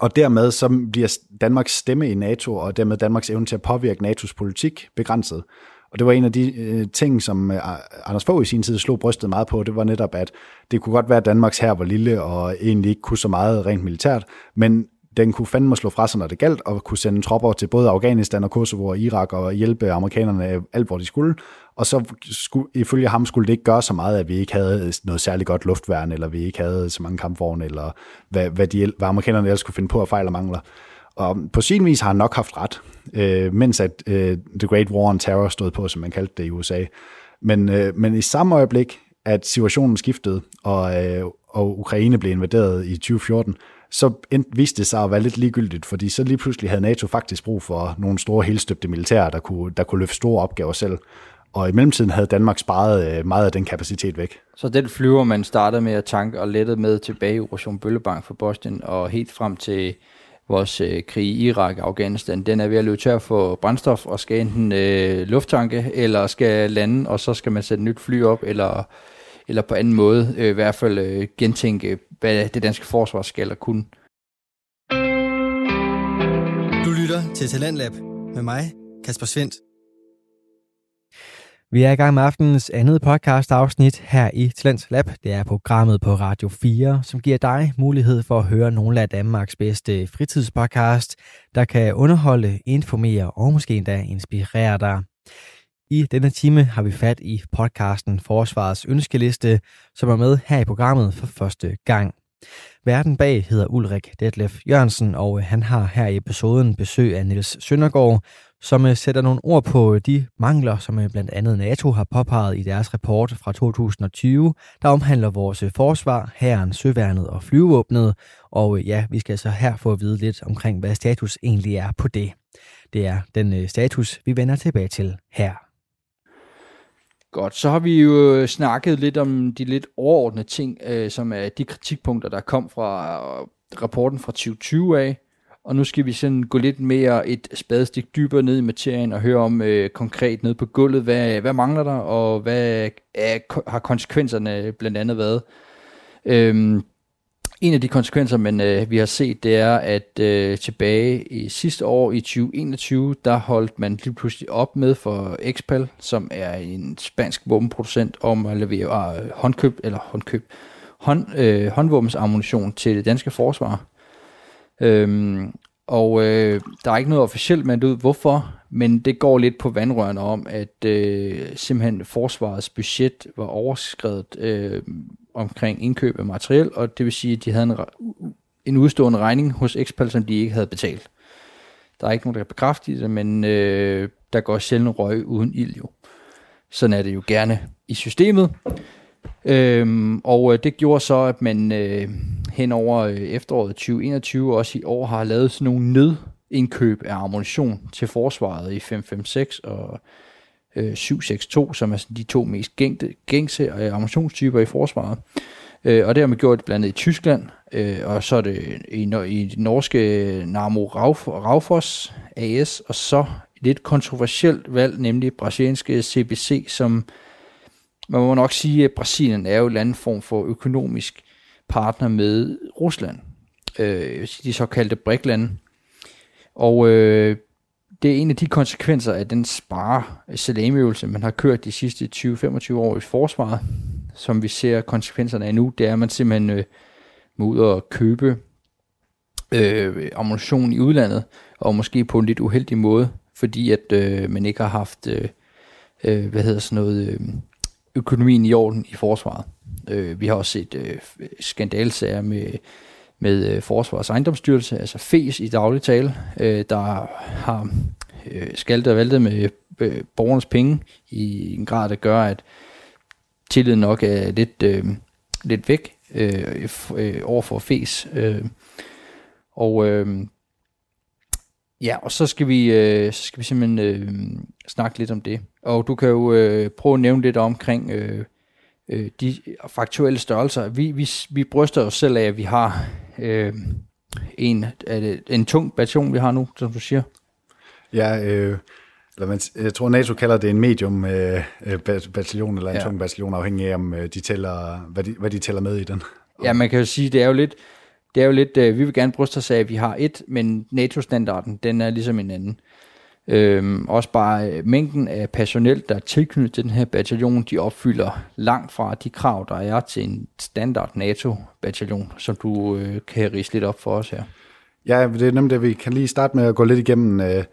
og dermed så bliver Danmarks stemme i NATO, og dermed Danmarks evne til at påvirke NATO's politik begrænset. Og det var en af de øh, ting, som øh, Anders Fogh i sin tid slog brystet meget på, det var netop, at det kunne godt være, at Danmarks her var lille og egentlig ikke kunne så meget rent militært, men den kunne fandme slå fra sig, når det galt, og kunne sende tropper til både Afghanistan og Kosovo og Irak og hjælpe amerikanerne øh, alt, hvor de skulle. Og så skulle, ifølge ham skulle det ikke gøre så meget, at vi ikke havde øh, noget særligt godt luftværn, eller vi ikke havde så mange kampvogne, eller hvad, hvad, de, hvad amerikanerne ellers kunne finde på at fejle og mangler. Og på sin vis har han nok haft ret, øh, mens at øh, The Great War on Terror stod på, som man kaldte det i USA. Men, øh, men i samme øjeblik, at situationen skiftede, og, øh, og Ukraine blev invaderet i 2014, så viste det sig at være lidt ligegyldigt, fordi så lige pludselig havde NATO faktisk brug for nogle store helstøbte militære, der kunne, der kunne løfte store opgaver selv. Og i mellemtiden havde Danmark sparet øh, meget af den kapacitet væk. Så den flyver, man startede med at tanke og lettede med tilbage i Operation Bøllebank for Boston, og helt frem til vores øh, krig i Irak og Afghanistan, den er ved at løbe tør for brændstof, og skal enten øh, lufttanke, eller skal lande, og så skal man sætte nyt fly op, eller, eller på anden måde øh, i hvert fald øh, gentænke, hvad det danske forsvar skal eller kunne. Du lytter til Talentlab med mig, Kasper Svendt. Vi er i gang med aftenens andet podcast afsnit her i Talents Lab. Det er programmet på Radio 4, som giver dig mulighed for at høre nogle af Danmarks bedste fritidspodcast, der kan underholde, informere og måske endda inspirere dig. I denne time har vi fat i podcasten Forsvarets Ønskeliste, som er med her i programmet for første gang. Verden bag hedder Ulrik Detlef Jørgensen, og han har her i episoden besøg af Niels Søndergaard, som øh, sætter nogle ord på øh, de mangler, som øh, blandt andet NATO har påpeget i deres rapport fra 2020, der omhandler vores øh, forsvar, herren, søværnet og flyvåbnet. Og øh, ja, vi skal så her få at vide lidt omkring, hvad status egentlig er på det. Det er den øh, status, vi vender tilbage til her. Godt, så har vi jo snakket lidt om de lidt overordnede ting, som er de kritikpunkter, der kom fra rapporten fra 2020 af og nu skal vi sådan gå lidt mere et spadestik dybere ned i materien og høre om øh, konkret ned på gulvet, hvad, hvad mangler der, og hvad er, har konsekvenserne blandt andet været. Øhm, en af de konsekvenser, man, øh, vi har set, det er, at øh, tilbage i sidste år, i 2021, der holdt man lige pludselig op med for Expal, som er en spansk våbenproducent, om at levere øh, håndkøb, eller håndkøb, hånd, øh, håndvåbensammunition til det danske forsvar. Øhm, og øh, der er ikke noget officielt med ud, hvorfor, men det går lidt på vandrørene om, at øh, simpelthen forsvarets budget var overskrevet øh, omkring indkøb af materiel, og det vil sige, at de havde en, en udstående regning hos Expal, som de ikke havde betalt. Der er ikke nogen, der kan bekræfte det, men øh, der går sjældent røg uden ild jo. Sådan er det jo gerne i systemet. Øhm, og øh, det gjorde så, at man øh, hen over øh, efteråret 2021 også i år har lavet sådan nogle nødindkøb af ammunition til forsvaret i 556 og øh, 762, som er sådan de to mest gængte, gængse øh, ammunitionstyper i forsvaret. Øh, og det har man gjort blandt andet i Tyskland, øh, og så er det i, i det norske Namo Raufoss AS, og så et lidt kontroversielt valg, nemlig brasilianske CBC, som man må nok sige, at Brasilien er jo en anden form for økonomisk partner med Rusland. Øh, de såkaldte BRIC-lande. Og øh, det er en af de konsekvenser af den spare-salamøvelse, man har kørt de sidste 20-25 år i forsvaret, som vi ser konsekvenserne af nu, det er, at man simpelthen øh, må ud og købe øh, ammunition i udlandet, og måske på en lidt uheldig måde, fordi at øh, man ikke har haft, øh, øh, hvad hedder sådan noget, øh, økonomien i orden i forsvaret. Øh, vi har også set øh, skandalsager med, med øh, Forsvars ejendomsstyrelse, altså FES i daglig tale, øh, der har øh, skaltet og valtet med øh, borgernes penge i en grad, der gør, at tilliden nok er lidt, øh, lidt væk øh, øh, over for FES. Øh, og øh, Ja, og så skal vi, øh, så skal vi simpelthen øh, snakke lidt om det. Og du kan jo øh, prøve at nævne lidt omkring øh, øh, de faktuelle størrelser. Vi, vi, vi bryster os selv af, at vi har øh, en, det en tung bataljon, vi har nu, som du siger. Ja, øh, eller man, jeg tror NATO kalder det en medium øh, øh bataljon, eller en ja. tung bataljon, afhængig af, om øh, de tæller, hvad, de, hvad de tæller med i den. Ja, man kan jo sige, det er jo lidt, det er jo lidt, øh, vi vil gerne bryste os af, at vi har et, men NATO-standarden, den er ligesom en anden. Øhm, også bare øh, mængden af personel, der er tilknyttet til den her bataljon, de opfylder langt fra de krav, der er til en standard NATO-bataljon, som du øh, kan rise lidt op for os her. Ja, det er nemlig det, vi kan lige starte med at gå lidt igennem øh,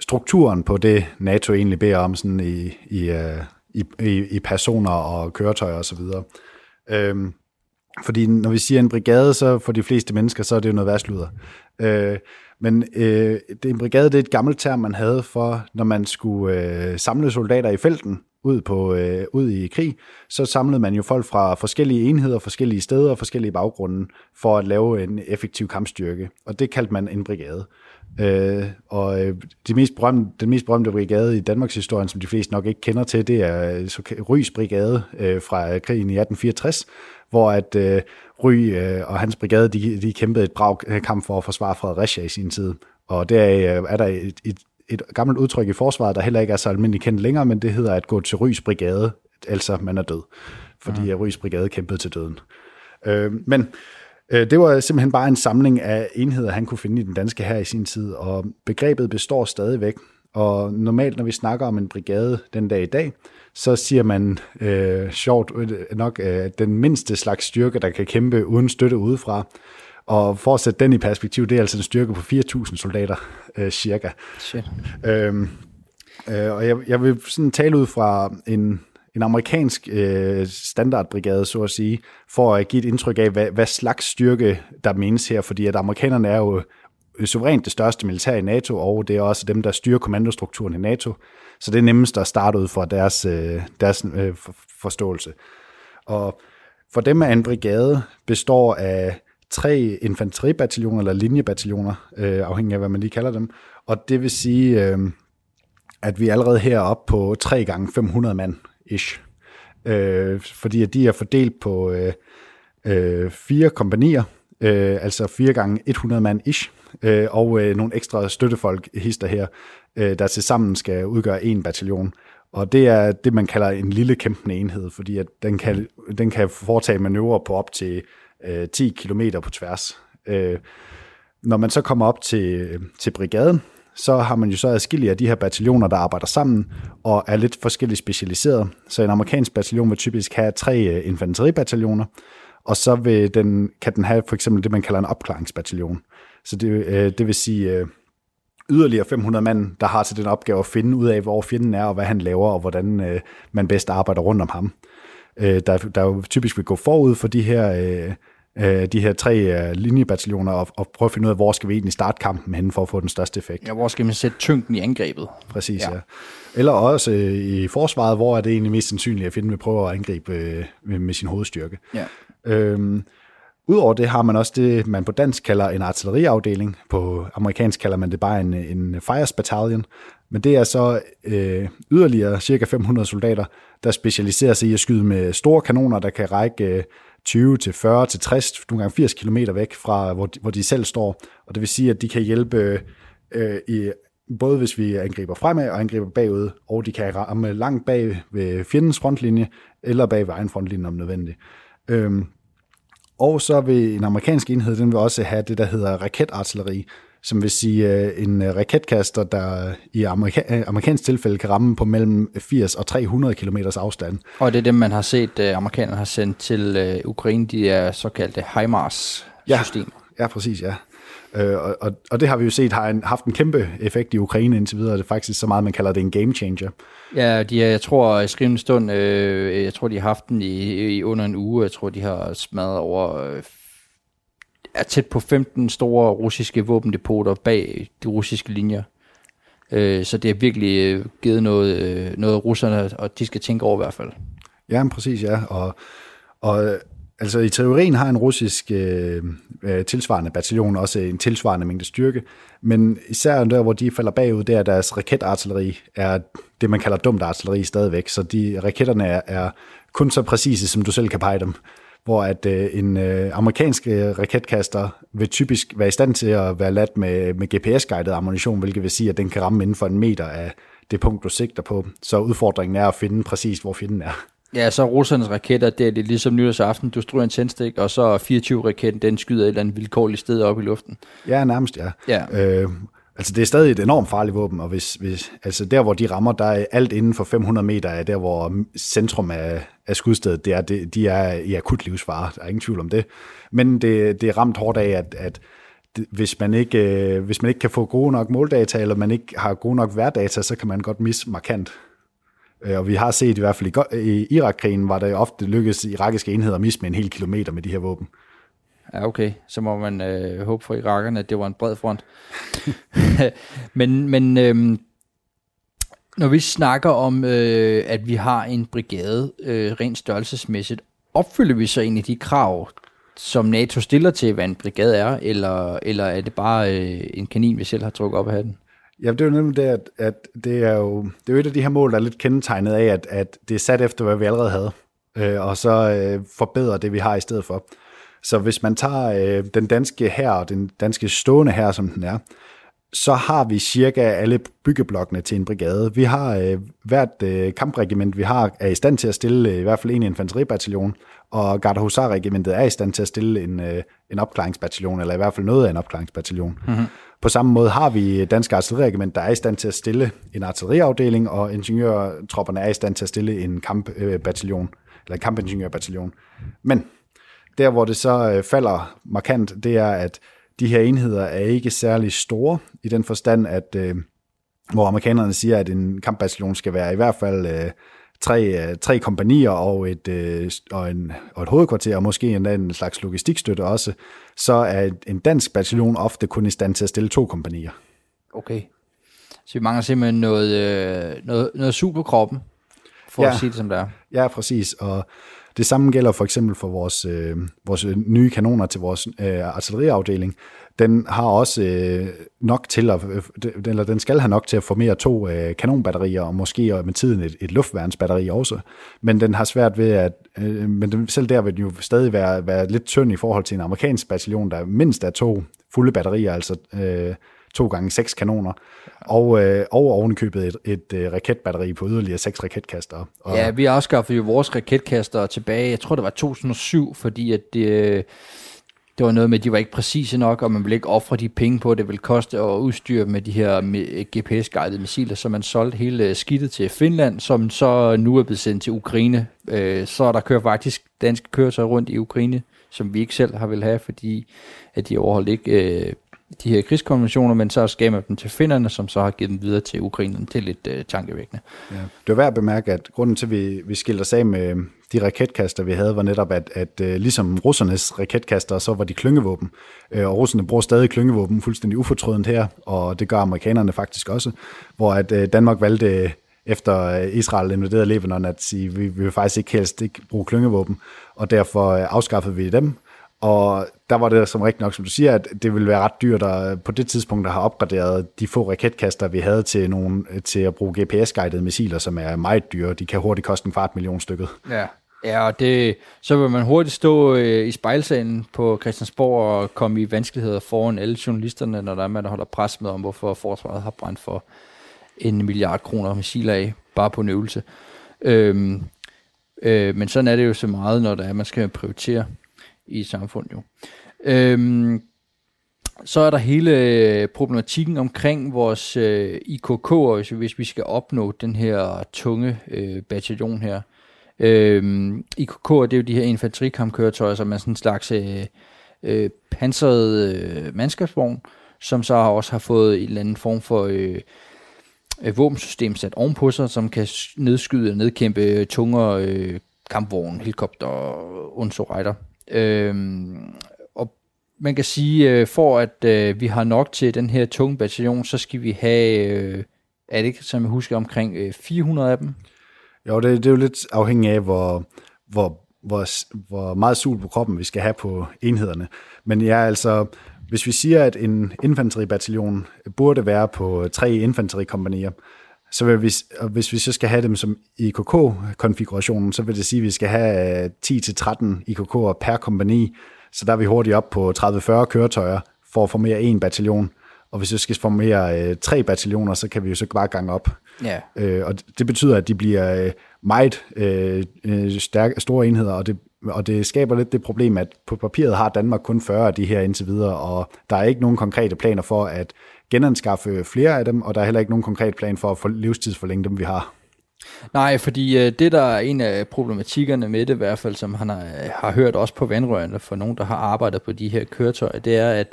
strukturen på det, NATO egentlig beder om sådan i, i, øh, i, i, i personer og køretøjer osv. Øhm, fordi når vi siger en brigade, så for de fleste mennesker, så er det jo noget værtsluder. Øh, men øh, det, en brigade, det er et gammelt term, man havde for, når man skulle øh, samle soldater i felten, ud, på, øh, ud i krig, så samlede man jo folk fra forskellige enheder, forskellige steder og forskellige baggrunde for at lave en effektiv kampstyrke. Og det kaldte man en brigade. Øh, og øh, de mest berømte, den mest berømte brigade i Danmarks historie, som de fleste nok ikke kender til, det er Rys brigade øh, fra krigen i 1864, hvor at øh, Ry øh, og hans brigade, de, de kæmpede et brav kamp for at forsvare Fredericia i sin tid. Og der øh, er der et, et, et gammelt udtryk i forsvaret, der heller ikke er så almindeligt kendt længere, men det hedder at gå til Rys brigade, altså man er død, fordi ja. Rys brigade kæmpede til døden. Øh, men øh, det var simpelthen bare en samling af enheder, han kunne finde i den danske her i sin tid, og begrebet består stadigvæk. Og normalt, når vi snakker om en brigade den dag i dag, så siger man øh, sjovt nok øh, den mindste slags styrke, der kan kæmpe uden støtte udefra. Og for at sætte den i perspektiv, det er altså en styrke på 4.000 soldater, øh, cirka. Shit. Øhm, øh, og jeg, jeg vil sådan tale ud fra en, en amerikansk øh, standardbrigade, så at sige, for at give et indtryk af, hvad, hvad slags styrke der menes her, fordi at amerikanerne er jo øh, suverænt det største militær i NATO, og det er også dem, der styrer kommandostrukturen i NATO. Så det er nemmest at starte ud fra deres, øh, deres øh, forståelse. Og for dem er en brigade består af tre infanteribataljoner eller linjebataljoner, øh, afhængig af hvad man lige kalder dem. Og det vil sige, øh, at vi er allerede her på 3 gange 500 mand ish. Øh, fordi at de er fordelt på øh, øh, fire kompanier, øh, altså 4 gange 100 mand ish, øh, og øh, nogle ekstra støttefolk hister her, øh, der til sammen skal udgøre en bataljon. Og det er det, man kalder en lille kæmpende enhed, fordi at den, kan, den kan foretage manøvrer på op til øh, 10 km på tværs. Øh, når man så kommer op til, øh, til brigaden, så har man jo så adskillige af de her bataljoner, der arbejder sammen og er lidt forskelligt specialiseret. Så en amerikansk bataljon vil typisk have tre øh, infanteribataljoner, og så vil den, kan den have for eksempel det, man kalder en opklaringsbataljon. Så det, øh, det vil sige øh, yderligere 500 mand, der har til den opgave at finde ud af, hvor fjenden er, og hvad han laver, og hvordan øh, man bedst arbejder rundt om ham. Øh, der, der jo typisk vil gå forud for de her, øh, øh, de her tre øh, linjebataljoner, og, og prøve at finde ud af, hvor skal vi egentlig starte kampen hen for at få den største effekt. Ja, hvor skal man sætte tyngden i angrebet? Præcis, ja. ja. Eller også øh, i forsvaret, hvor er det egentlig mest sandsynligt, at fjenden vil prøve at angribe øh, med, med sin hovedstyrke. Ja. Øhm, Udover det har man også det, man på dansk kalder en artilleriafdeling. På amerikansk kalder man det bare en, en fires battalion. Men det er så øh, yderligere cirka 500 soldater, der specialiserer sig i at skyde med store kanoner, der kan række øh, 20 til 40 til 60, nogle gange 80 km væk fra, hvor de, hvor de selv står. Og det vil sige, at de kan hjælpe øh, i, både hvis vi angriber fremad og angriber bagud, og de kan ramme langt bag ved fjendens frontlinje, eller bag ved egen frontlinje om nødvendigt. Øhm, og så vil en amerikansk enhed, den vil også have det, der hedder raketartilleri, som vil sige øh, en øh, raketkaster, der i amerika- øh, amerikansk tilfælde kan ramme på mellem 80 og 300 km afstand. Og det er dem, man har set, amerikanerne har sendt til Ukraine, de er såkaldte HIMARS-systemer. Ja, ja, præcis, ja. Øh, og, og det har vi jo set har en, haft en kæmpe effekt i Ukraine indtil videre. Det er faktisk så meget, man kalder det en game changer. Ja, de er, jeg tror i skrivende stund, øh, jeg tror de har haft den i, i under en uge. Jeg tror de har smadret over er tæt på 15 store russiske våbendepoter bag de russiske linjer. Øh, så det har virkelig øh, givet noget, øh, noget russerne, og de skal tænke over i hvert fald. Ja, præcis, ja. Og, og øh, Altså i teorien har en russisk øh, øh, tilsvarende bataljon også en tilsvarende mængde styrke, men især der, hvor de falder bagud, der deres raketartilleri er det, man kalder dumt artilleri stadigvæk, så de raketterne er, er kun så præcise, som du selv kan pege dem. Hvor at øh, en øh, amerikansk øh, raketkaster vil typisk være i stand til at være ladt med, med GPS-guidet ammunition, hvilket vil sige, at den kan ramme inden for en meter af det punkt, du sigter på. Så udfordringen er at finde præcis, hvor fjenden er. Ja, så russernes raketter, det er det ligesom nytårsaften, du stryger en tændstik, og så 24-raketten, den skyder et eller andet vilkårligt sted op i luften. Ja, nærmest ja. ja. Øh, altså det er stadig et enormt farligt våben, og hvis, hvis, altså der hvor de rammer, der er alt inden for 500 meter af der, hvor centrum af, af skudstedet, det er, det, de er i akut livsfare, der er ingen tvivl om det. Men det, det er ramt hårdt af, at, at hvis man, ikke, øh, hvis man ikke kan få gode nok måldata, eller man ikke har gode nok værdata, så kan man godt misse markant. Øh, og vi har set i hvert fald i, i Irakkrigen, var det ofte lykkedes irakiske enheder at misse med en hel kilometer med de her våben. Ja, okay. Så må man øh, håbe for irakerne, at det var en bred front. *laughs* *laughs* men men øh, Når vi snakker om, øh, at vi har en brigade øh, rent størrelsesmæssigt, opfylder vi så egentlig de krav, som NATO stiller til, hvad en brigade er, eller, eller er det bare øh, en kanin, vi selv har trukket op af den? Ja, det er jo nemlig det, at, at det, er jo, det er jo et af de her mål, der er lidt kendetegnet af, at, at det er sat efter, hvad vi allerede havde, øh, og så øh, forbedre det, vi har i stedet for. Så hvis man tager øh, den danske her og den danske stående her, som den er, så har vi cirka alle byggeblokkene til en brigade. Vi har øh, hvert øh, kampregiment, vi har, er i stand til at stille øh, i hvert fald en infanteribataljon, og Gardehusar-regimentet er i stand til at stille en, øh, en opklaringsbataljon, eller i hvert fald noget af en opklaringsbataljon. Mm-hmm. På samme måde har vi Danske Artilleriregiment, der er i stand til at stille en artilleriafdeling, og ingeniørtropperne er i stand til at stille en kampbataljon, eller en kampingeniørbataljon. Men der, hvor det så øh, falder markant, det er, at de her enheder er ikke særlig store, i den forstand, at øh, hvor amerikanerne siger, at en kampbataljon skal være i hvert fald øh, tre, øh, tre kompanier og et, øh, og, en, og et hovedkvarter, og måske en, en slags logistikstøtte også, så er en dansk bataljon ofte kun i stand til at stille to kompanier. Okay. Så vi mangler simpelthen noget, øh, noget, noget superkroppen, for ja. at sige det som det er. Ja, præcis. Og det samme gælder for eksempel for vores, øh, vores nye kanoner til vores øh, artilleriafdeling. Den har også øh, nok til at, øh, eller den skal have nok til at formere to øh, kanonbatterier, og måske med tiden et, et luftværnsbatteri også. Men den har svært ved at, øh, men den, selv der vil den jo stadig være, være lidt tynd i forhold til en amerikansk bataljon, der mindst er to fulde batterier, altså øh, to gange seks kanoner, og, øh, og ovenikøbet et, et, et raketbatteri på yderligere seks raketkaster. Og ja, vi afskaffede jo vores raketkaster tilbage, jeg tror det var 2007, fordi at det, det var noget med, at de var ikke præcise nok, og man ville ikke ofre de penge på, det ville koste at udstyre med de her GPS-guidede missiler, så man solgte hele øh, skidtet til Finland, som så nu er blevet sendt til Ukraine. Øh, så der kører faktisk danske køretøjer rundt i Ukraine, som vi ikke selv har vil have, fordi at de overholdt ikke øh, de her krigskonventioner, men så gav man dem til finnerne, som så har givet dem videre til ukrainerne. til lidt øh, tankevækkende. Ja. Det er værd at bemærke, at grunden til, at vi, vi skilte os af med de raketkaster, vi havde, var netop, at, at øh, ligesom russernes raketkaster, så var de klyngevåben. Øh, og russerne bruger stadig klyngevåben fuldstændig ufortrødent her, og det gør amerikanerne faktisk også. Hvor at øh, Danmark valgte efter øh, Israel invaderede Lebanon, at sige, vi, vi vil faktisk ikke helst ikke bruge klyngevåben, og derfor øh, afskaffede vi dem, og der var det som rigtig nok, som du siger, at det ville være ret dyrt at på det tidspunkt at have opgraderet de få raketkaster, vi havde til, nogle, til at bruge GPS-guidede missiler, som er meget dyre. De kan hurtigt koste en kvart million stykket. Ja. Ja, og det, så vil man hurtigt stå øh, i spejlsalen på Christiansborg og komme i vanskeligheder foran alle journalisterne, når der er man, der holder pres med om, hvorfor forsvaret har brændt for en milliard kroner missiler af, bare på en øvelse. Øhm, øh, men sådan er det jo så meget, når der er, man skal prioritere i samfundet jo. Øhm, så er der hele øh, problematikken omkring vores øh, IKK'er, hvis, hvis vi skal opnå den her tunge øh, bataljon her. Øhm, IKK'er, det er jo de her infanterikampkøretøjer, som er sådan en slags øh, øh, pansret øh, mandskabsvogn, som så også har fået en eller anden form for øh, øh, våbensystem sat ovenpå sig, som kan nedskyde og nedkæmpe øh, tungere øh, kampvogne, helikopter og unsorejder. Øhm, og man kan sige, øh, for at øh, vi har nok til den her tunge bataljon, så skal vi have, øh, er det ikke, som jeg husker, omkring øh, 400 af dem? Jo, det, det er jo lidt afhængigt af, hvor, hvor, hvor, hvor meget sul på kroppen vi skal have på enhederne. Men ja, altså, hvis vi siger, at en infanteribataljon burde være på tre infanterikompanier, så vil vi, hvis vi så skal have dem som IKK-konfigurationen, så vil det sige, at vi skal have 10-13 IKK'er per kompani, så der er vi hurtigt op på 30-40 køretøjer for at formere en bataljon. Og hvis vi skal formere øh, tre bataljoner, så kan vi jo så bare gange op. Ja. Øh, og det betyder, at de bliver øh, meget øh, øh, stærke, store enheder, og det, og det skaber lidt det problem, at på papiret har Danmark kun 40 af de her indtil videre, og der er ikke nogen konkrete planer for at genanskaffe flere af dem, og der er heller ikke nogen konkret plan for at for livstidsforlænge dem, vi har. Nej, fordi øh, det der er en af problematikkerne med det, i hvert fald, som han har, øh, har hørt også på vandrørene for nogen, der har arbejdet på de her køretøjer, det er, at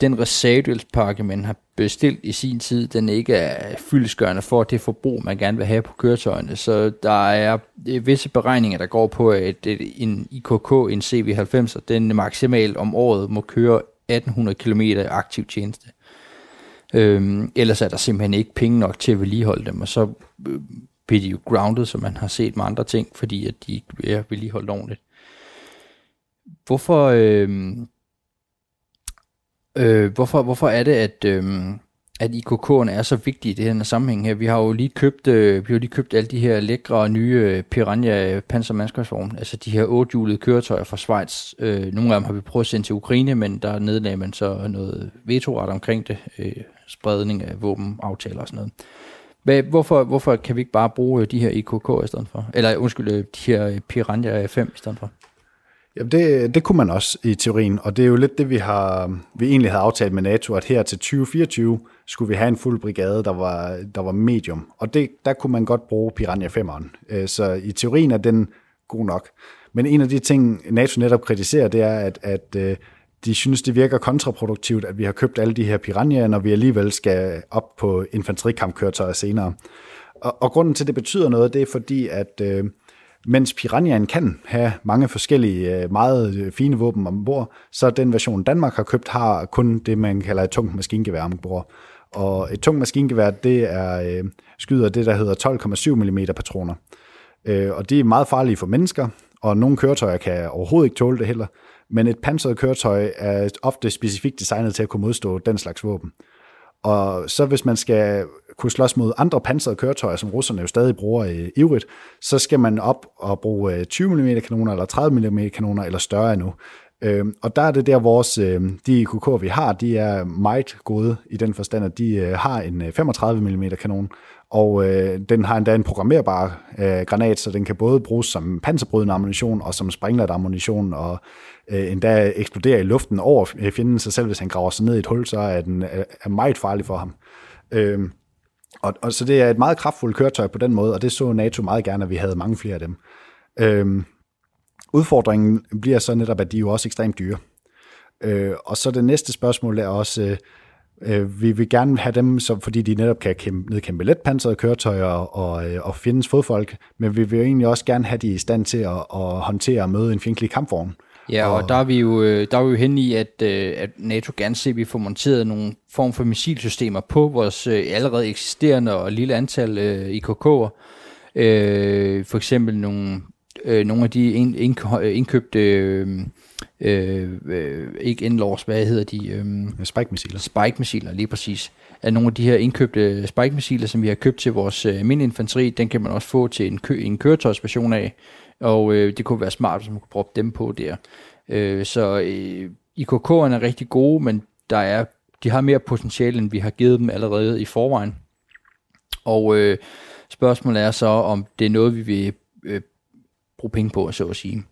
den reservedelspakke, man har bestilt i sin tid, den ikke er fyldesgørende for det forbrug, man gerne vil have på køretøjerne. Så der er øh, visse beregninger, der går på, at en IKK, en CV90, den maksimalt om året må køre 1800 km aktiv tjeneste. Øhm, ellers er der simpelthen ikke penge nok til at vedligeholde dem, og så øh, bliver de jo grounded, som man har set med andre ting, fordi at de ikke er vedligeholdt ordentligt. Hvorfor, øh, øh, hvorfor, hvorfor er det, at, øh, at IKK'erne er så vigtige i det her sammenhæng her? Vi har jo lige købt, øh, vi har lige købt alle de her lækre nye øh, Piranha pansermandskabsvogne, altså de her ottehjulede køretøjer fra Schweiz. Øh, nogle af dem har vi prøvet at sende til Ukraine, men der nedlagde man så noget vetoret omkring det, øh, spredning af våbenaftaler og sådan noget. Hvad, hvorfor, hvorfor kan vi ikke bare bruge øh, de her IKK i stedet for? Eller undskyld, øh, de her øh, Piranha 5 i stedet for? Jamen det, det kunne man også i teorien, og det er jo lidt det, vi har vi egentlig havde aftalt med NATO, at her til 2024 skulle vi have en fuld brigade, der var, der var medium. Og det, der kunne man godt bruge Piranha 5'eren. Så i teorien er den god nok. Men en af de ting, NATO netop kritiserer, det er, at, at de synes, det virker kontraproduktivt, at vi har købt alle de her piranjer, når vi alligevel skal op på infanterikampkøretøjer senere. Og, og grunden til, at det betyder noget, det er fordi, at øh, mens Piranhaen kan have mange forskellige, øh, meget øh, fine våben ombord, så den version Danmark har købt, har kun det, man kalder et tungt maskingevær ombord. Og et tungt maskingevær, det er øh, skyder det, der hedder 12,7 mm patroner. Øh, og de er meget farlige for mennesker, og nogle køretøjer kan overhovedet ikke tåle det heller. Men et panseret køretøj er ofte specifikt designet til at kunne modstå den slags våben. Og så hvis man skal kunne slås mod andre pansrede køretøjer, som russerne jo stadig bruger i ivrigt, så skal man op og bruge øh, 20 mm kanoner, eller 30 mm kanoner, eller større endnu. Øhm, og der er det der, vores, øh, de IKK'er, vi har, de er meget gode i den forstand, at de øh, har en øh, 35 mm kanon, og øh, den har endda en programmerbar granat, så den kan både bruges som panserbrydende ammunition og som springlat ammunition, øh, endda eksploderer i luften over fjenden sig selv, hvis han graver sig ned i et hul, så er den øh, er meget farlig for ham. Øh, og, og så det er et meget kraftfuldt køretøj på den måde, og det så NATO meget gerne, at vi havde mange flere af dem. Øh, udfordringen bliver så netop, at de er jo også ekstremt dyre. Øh, og så det næste spørgsmål er også, øh, øh, vi vil gerne have dem, så, fordi de netop kan kæmpe, nedkæmpe letpansrede køretøjer og, øh, og findes fodfolk, men vi vil jo egentlig også gerne have de i stand til at, at håndtere og møde en fjendtlig kampvogn. Øh, Ja, og, og der er vi jo, øh, der er vi jo hen i, at, øh, at NATO gerne ser, at vi får monteret nogle form for missilsystemer på vores øh, allerede eksisterende og lille antal IKK'er. for eksempel nogle, nogle af de indkøbte øh, øh, ikke indlårs, hvad hedder de? Øh, Spike-missiler. Spike-missiler, lige præcis. Af nogle af de her indkøbte Spike-missiler, som vi har købt til vores øh, infanteri, den kan man også få til en, kø, en køretøjsversion af og øh, det kunne være smart, hvis man kunne proppe dem på der. Øh, så øh, IKK'erne er rigtig gode, men der er, de har mere potentiale, end vi har givet dem allerede i forvejen. Og øh, spørgsmålet er så, om det er noget, vi vil øh, bruge penge på, så at sige.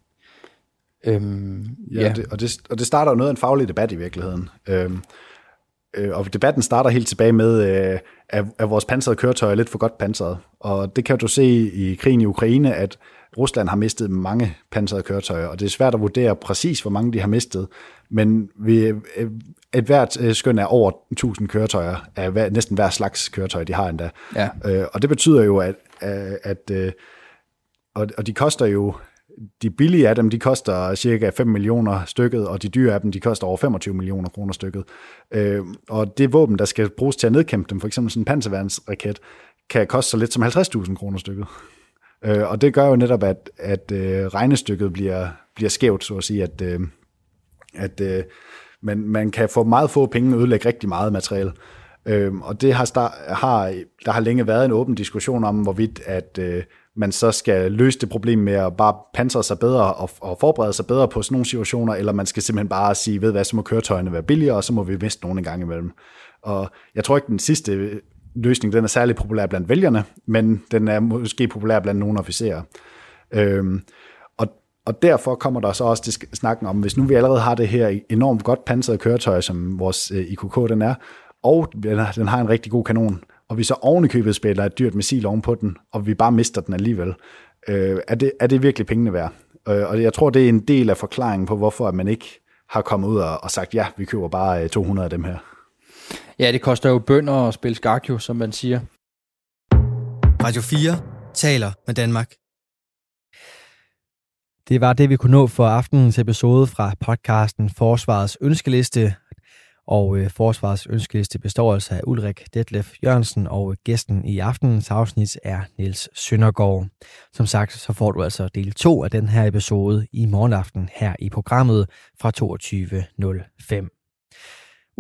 Øhm, ja, ja. Det, og, det, og det starter jo noget af en faglig debat i virkeligheden. Øhm, øh, og debatten starter helt tilbage med, øh, at, at vores pansrede køretøj er lidt for godt pansret. Og det kan du se i krigen i Ukraine, at Rusland har mistet mange pansrede køretøjer, og det er svært at vurdere præcis, hvor mange de har mistet, men vi, øh, et hvert øh, skøn er over 1000 køretøjer, af hver, næsten hver slags køretøj, de har endda. Ja. Øh, og det betyder jo, at, at, at og, og de koster jo, de billige af dem, de koster cirka 5 millioner stykket, og de dyre af dem, de koster over 25 millioner kroner stykket. og det våben, der skal bruges til at nedkæmpe dem, for eksempel sådan en panserværnsraket, kan koste så lidt som 50.000 kroner stykket. Øh, og det gør jo netop, at, at øh, regnestykket bliver, bliver skævt, så at sige, at, øh, at øh, man, man kan få meget få penge og ødelægge rigtig meget materiale. Øh, og det har, star- har, der har længe været en åben diskussion om, hvorvidt at øh, man så skal løse det problem med at bare pansre sig bedre og, og forberede sig bedre på sådan nogle situationer, eller man skal simpelthen bare sige, ved hvad, så må køretøjerne være billigere, og så må vi miste nogen en gang imellem. Og jeg tror ikke, den sidste løsning den er særlig populær blandt vælgerne, men den er måske populær blandt nogle officerer. Øhm, og, og derfor kommer der så også til snakken om, hvis nu vi allerede har det her enormt godt pansrede køretøj, som vores øh, IKK den er, og den har, den har en rigtig god kanon, og vi så ovenikøbet spiller et dyrt missil ovenpå den, og vi bare mister den alligevel, øh, er, det, er det virkelig pengene værd? Øh, og jeg tror, det er en del af forklaringen på, hvorfor man ikke har kommet ud og, og sagt, ja, vi køber bare øh, 200 af dem her. Ja, det koster jo bønder at spille skak jo, som man siger. Radio 4 taler med Danmark. Det var det, vi kunne nå for aftenens episode fra podcasten Forsvarets Ønskeliste. Og øh, forsvarets ønskeliste består altså af Ulrik Detlef Jørgensen, og gæsten i aftenens afsnit er Niels Søndergaard. Som sagt, så får du altså del 2 af den her episode i morgenaften her i programmet fra 22.05.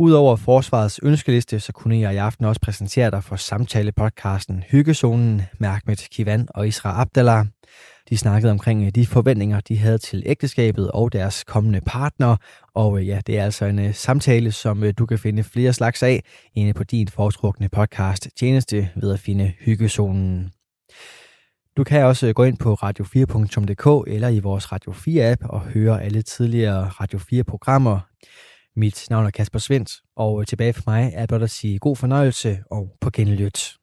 Udover forsvarets ønskeliste, så kunne jeg i aften også præsentere dig for samtale-podcasten Hyggezonen med Ahmed Kivan og Isra Abdallah. De snakkede omkring øh, de forventninger, de havde til ægteskabet og deres kommende partner. Og øh, ja, det er altså en øh, samtale, som du kan finde flere slags af inde på din foretrukne podcast tjeneste ved at finde Hyggezonen. Du kan også gå ind på radio4.dk eller i vores Radio 4-app og høre alle tidligere Radio 4-programmer. Mit navn er Kasper Svendt, og øh, tilbage for mig er blot at sige god fornøjelse og på genlyt.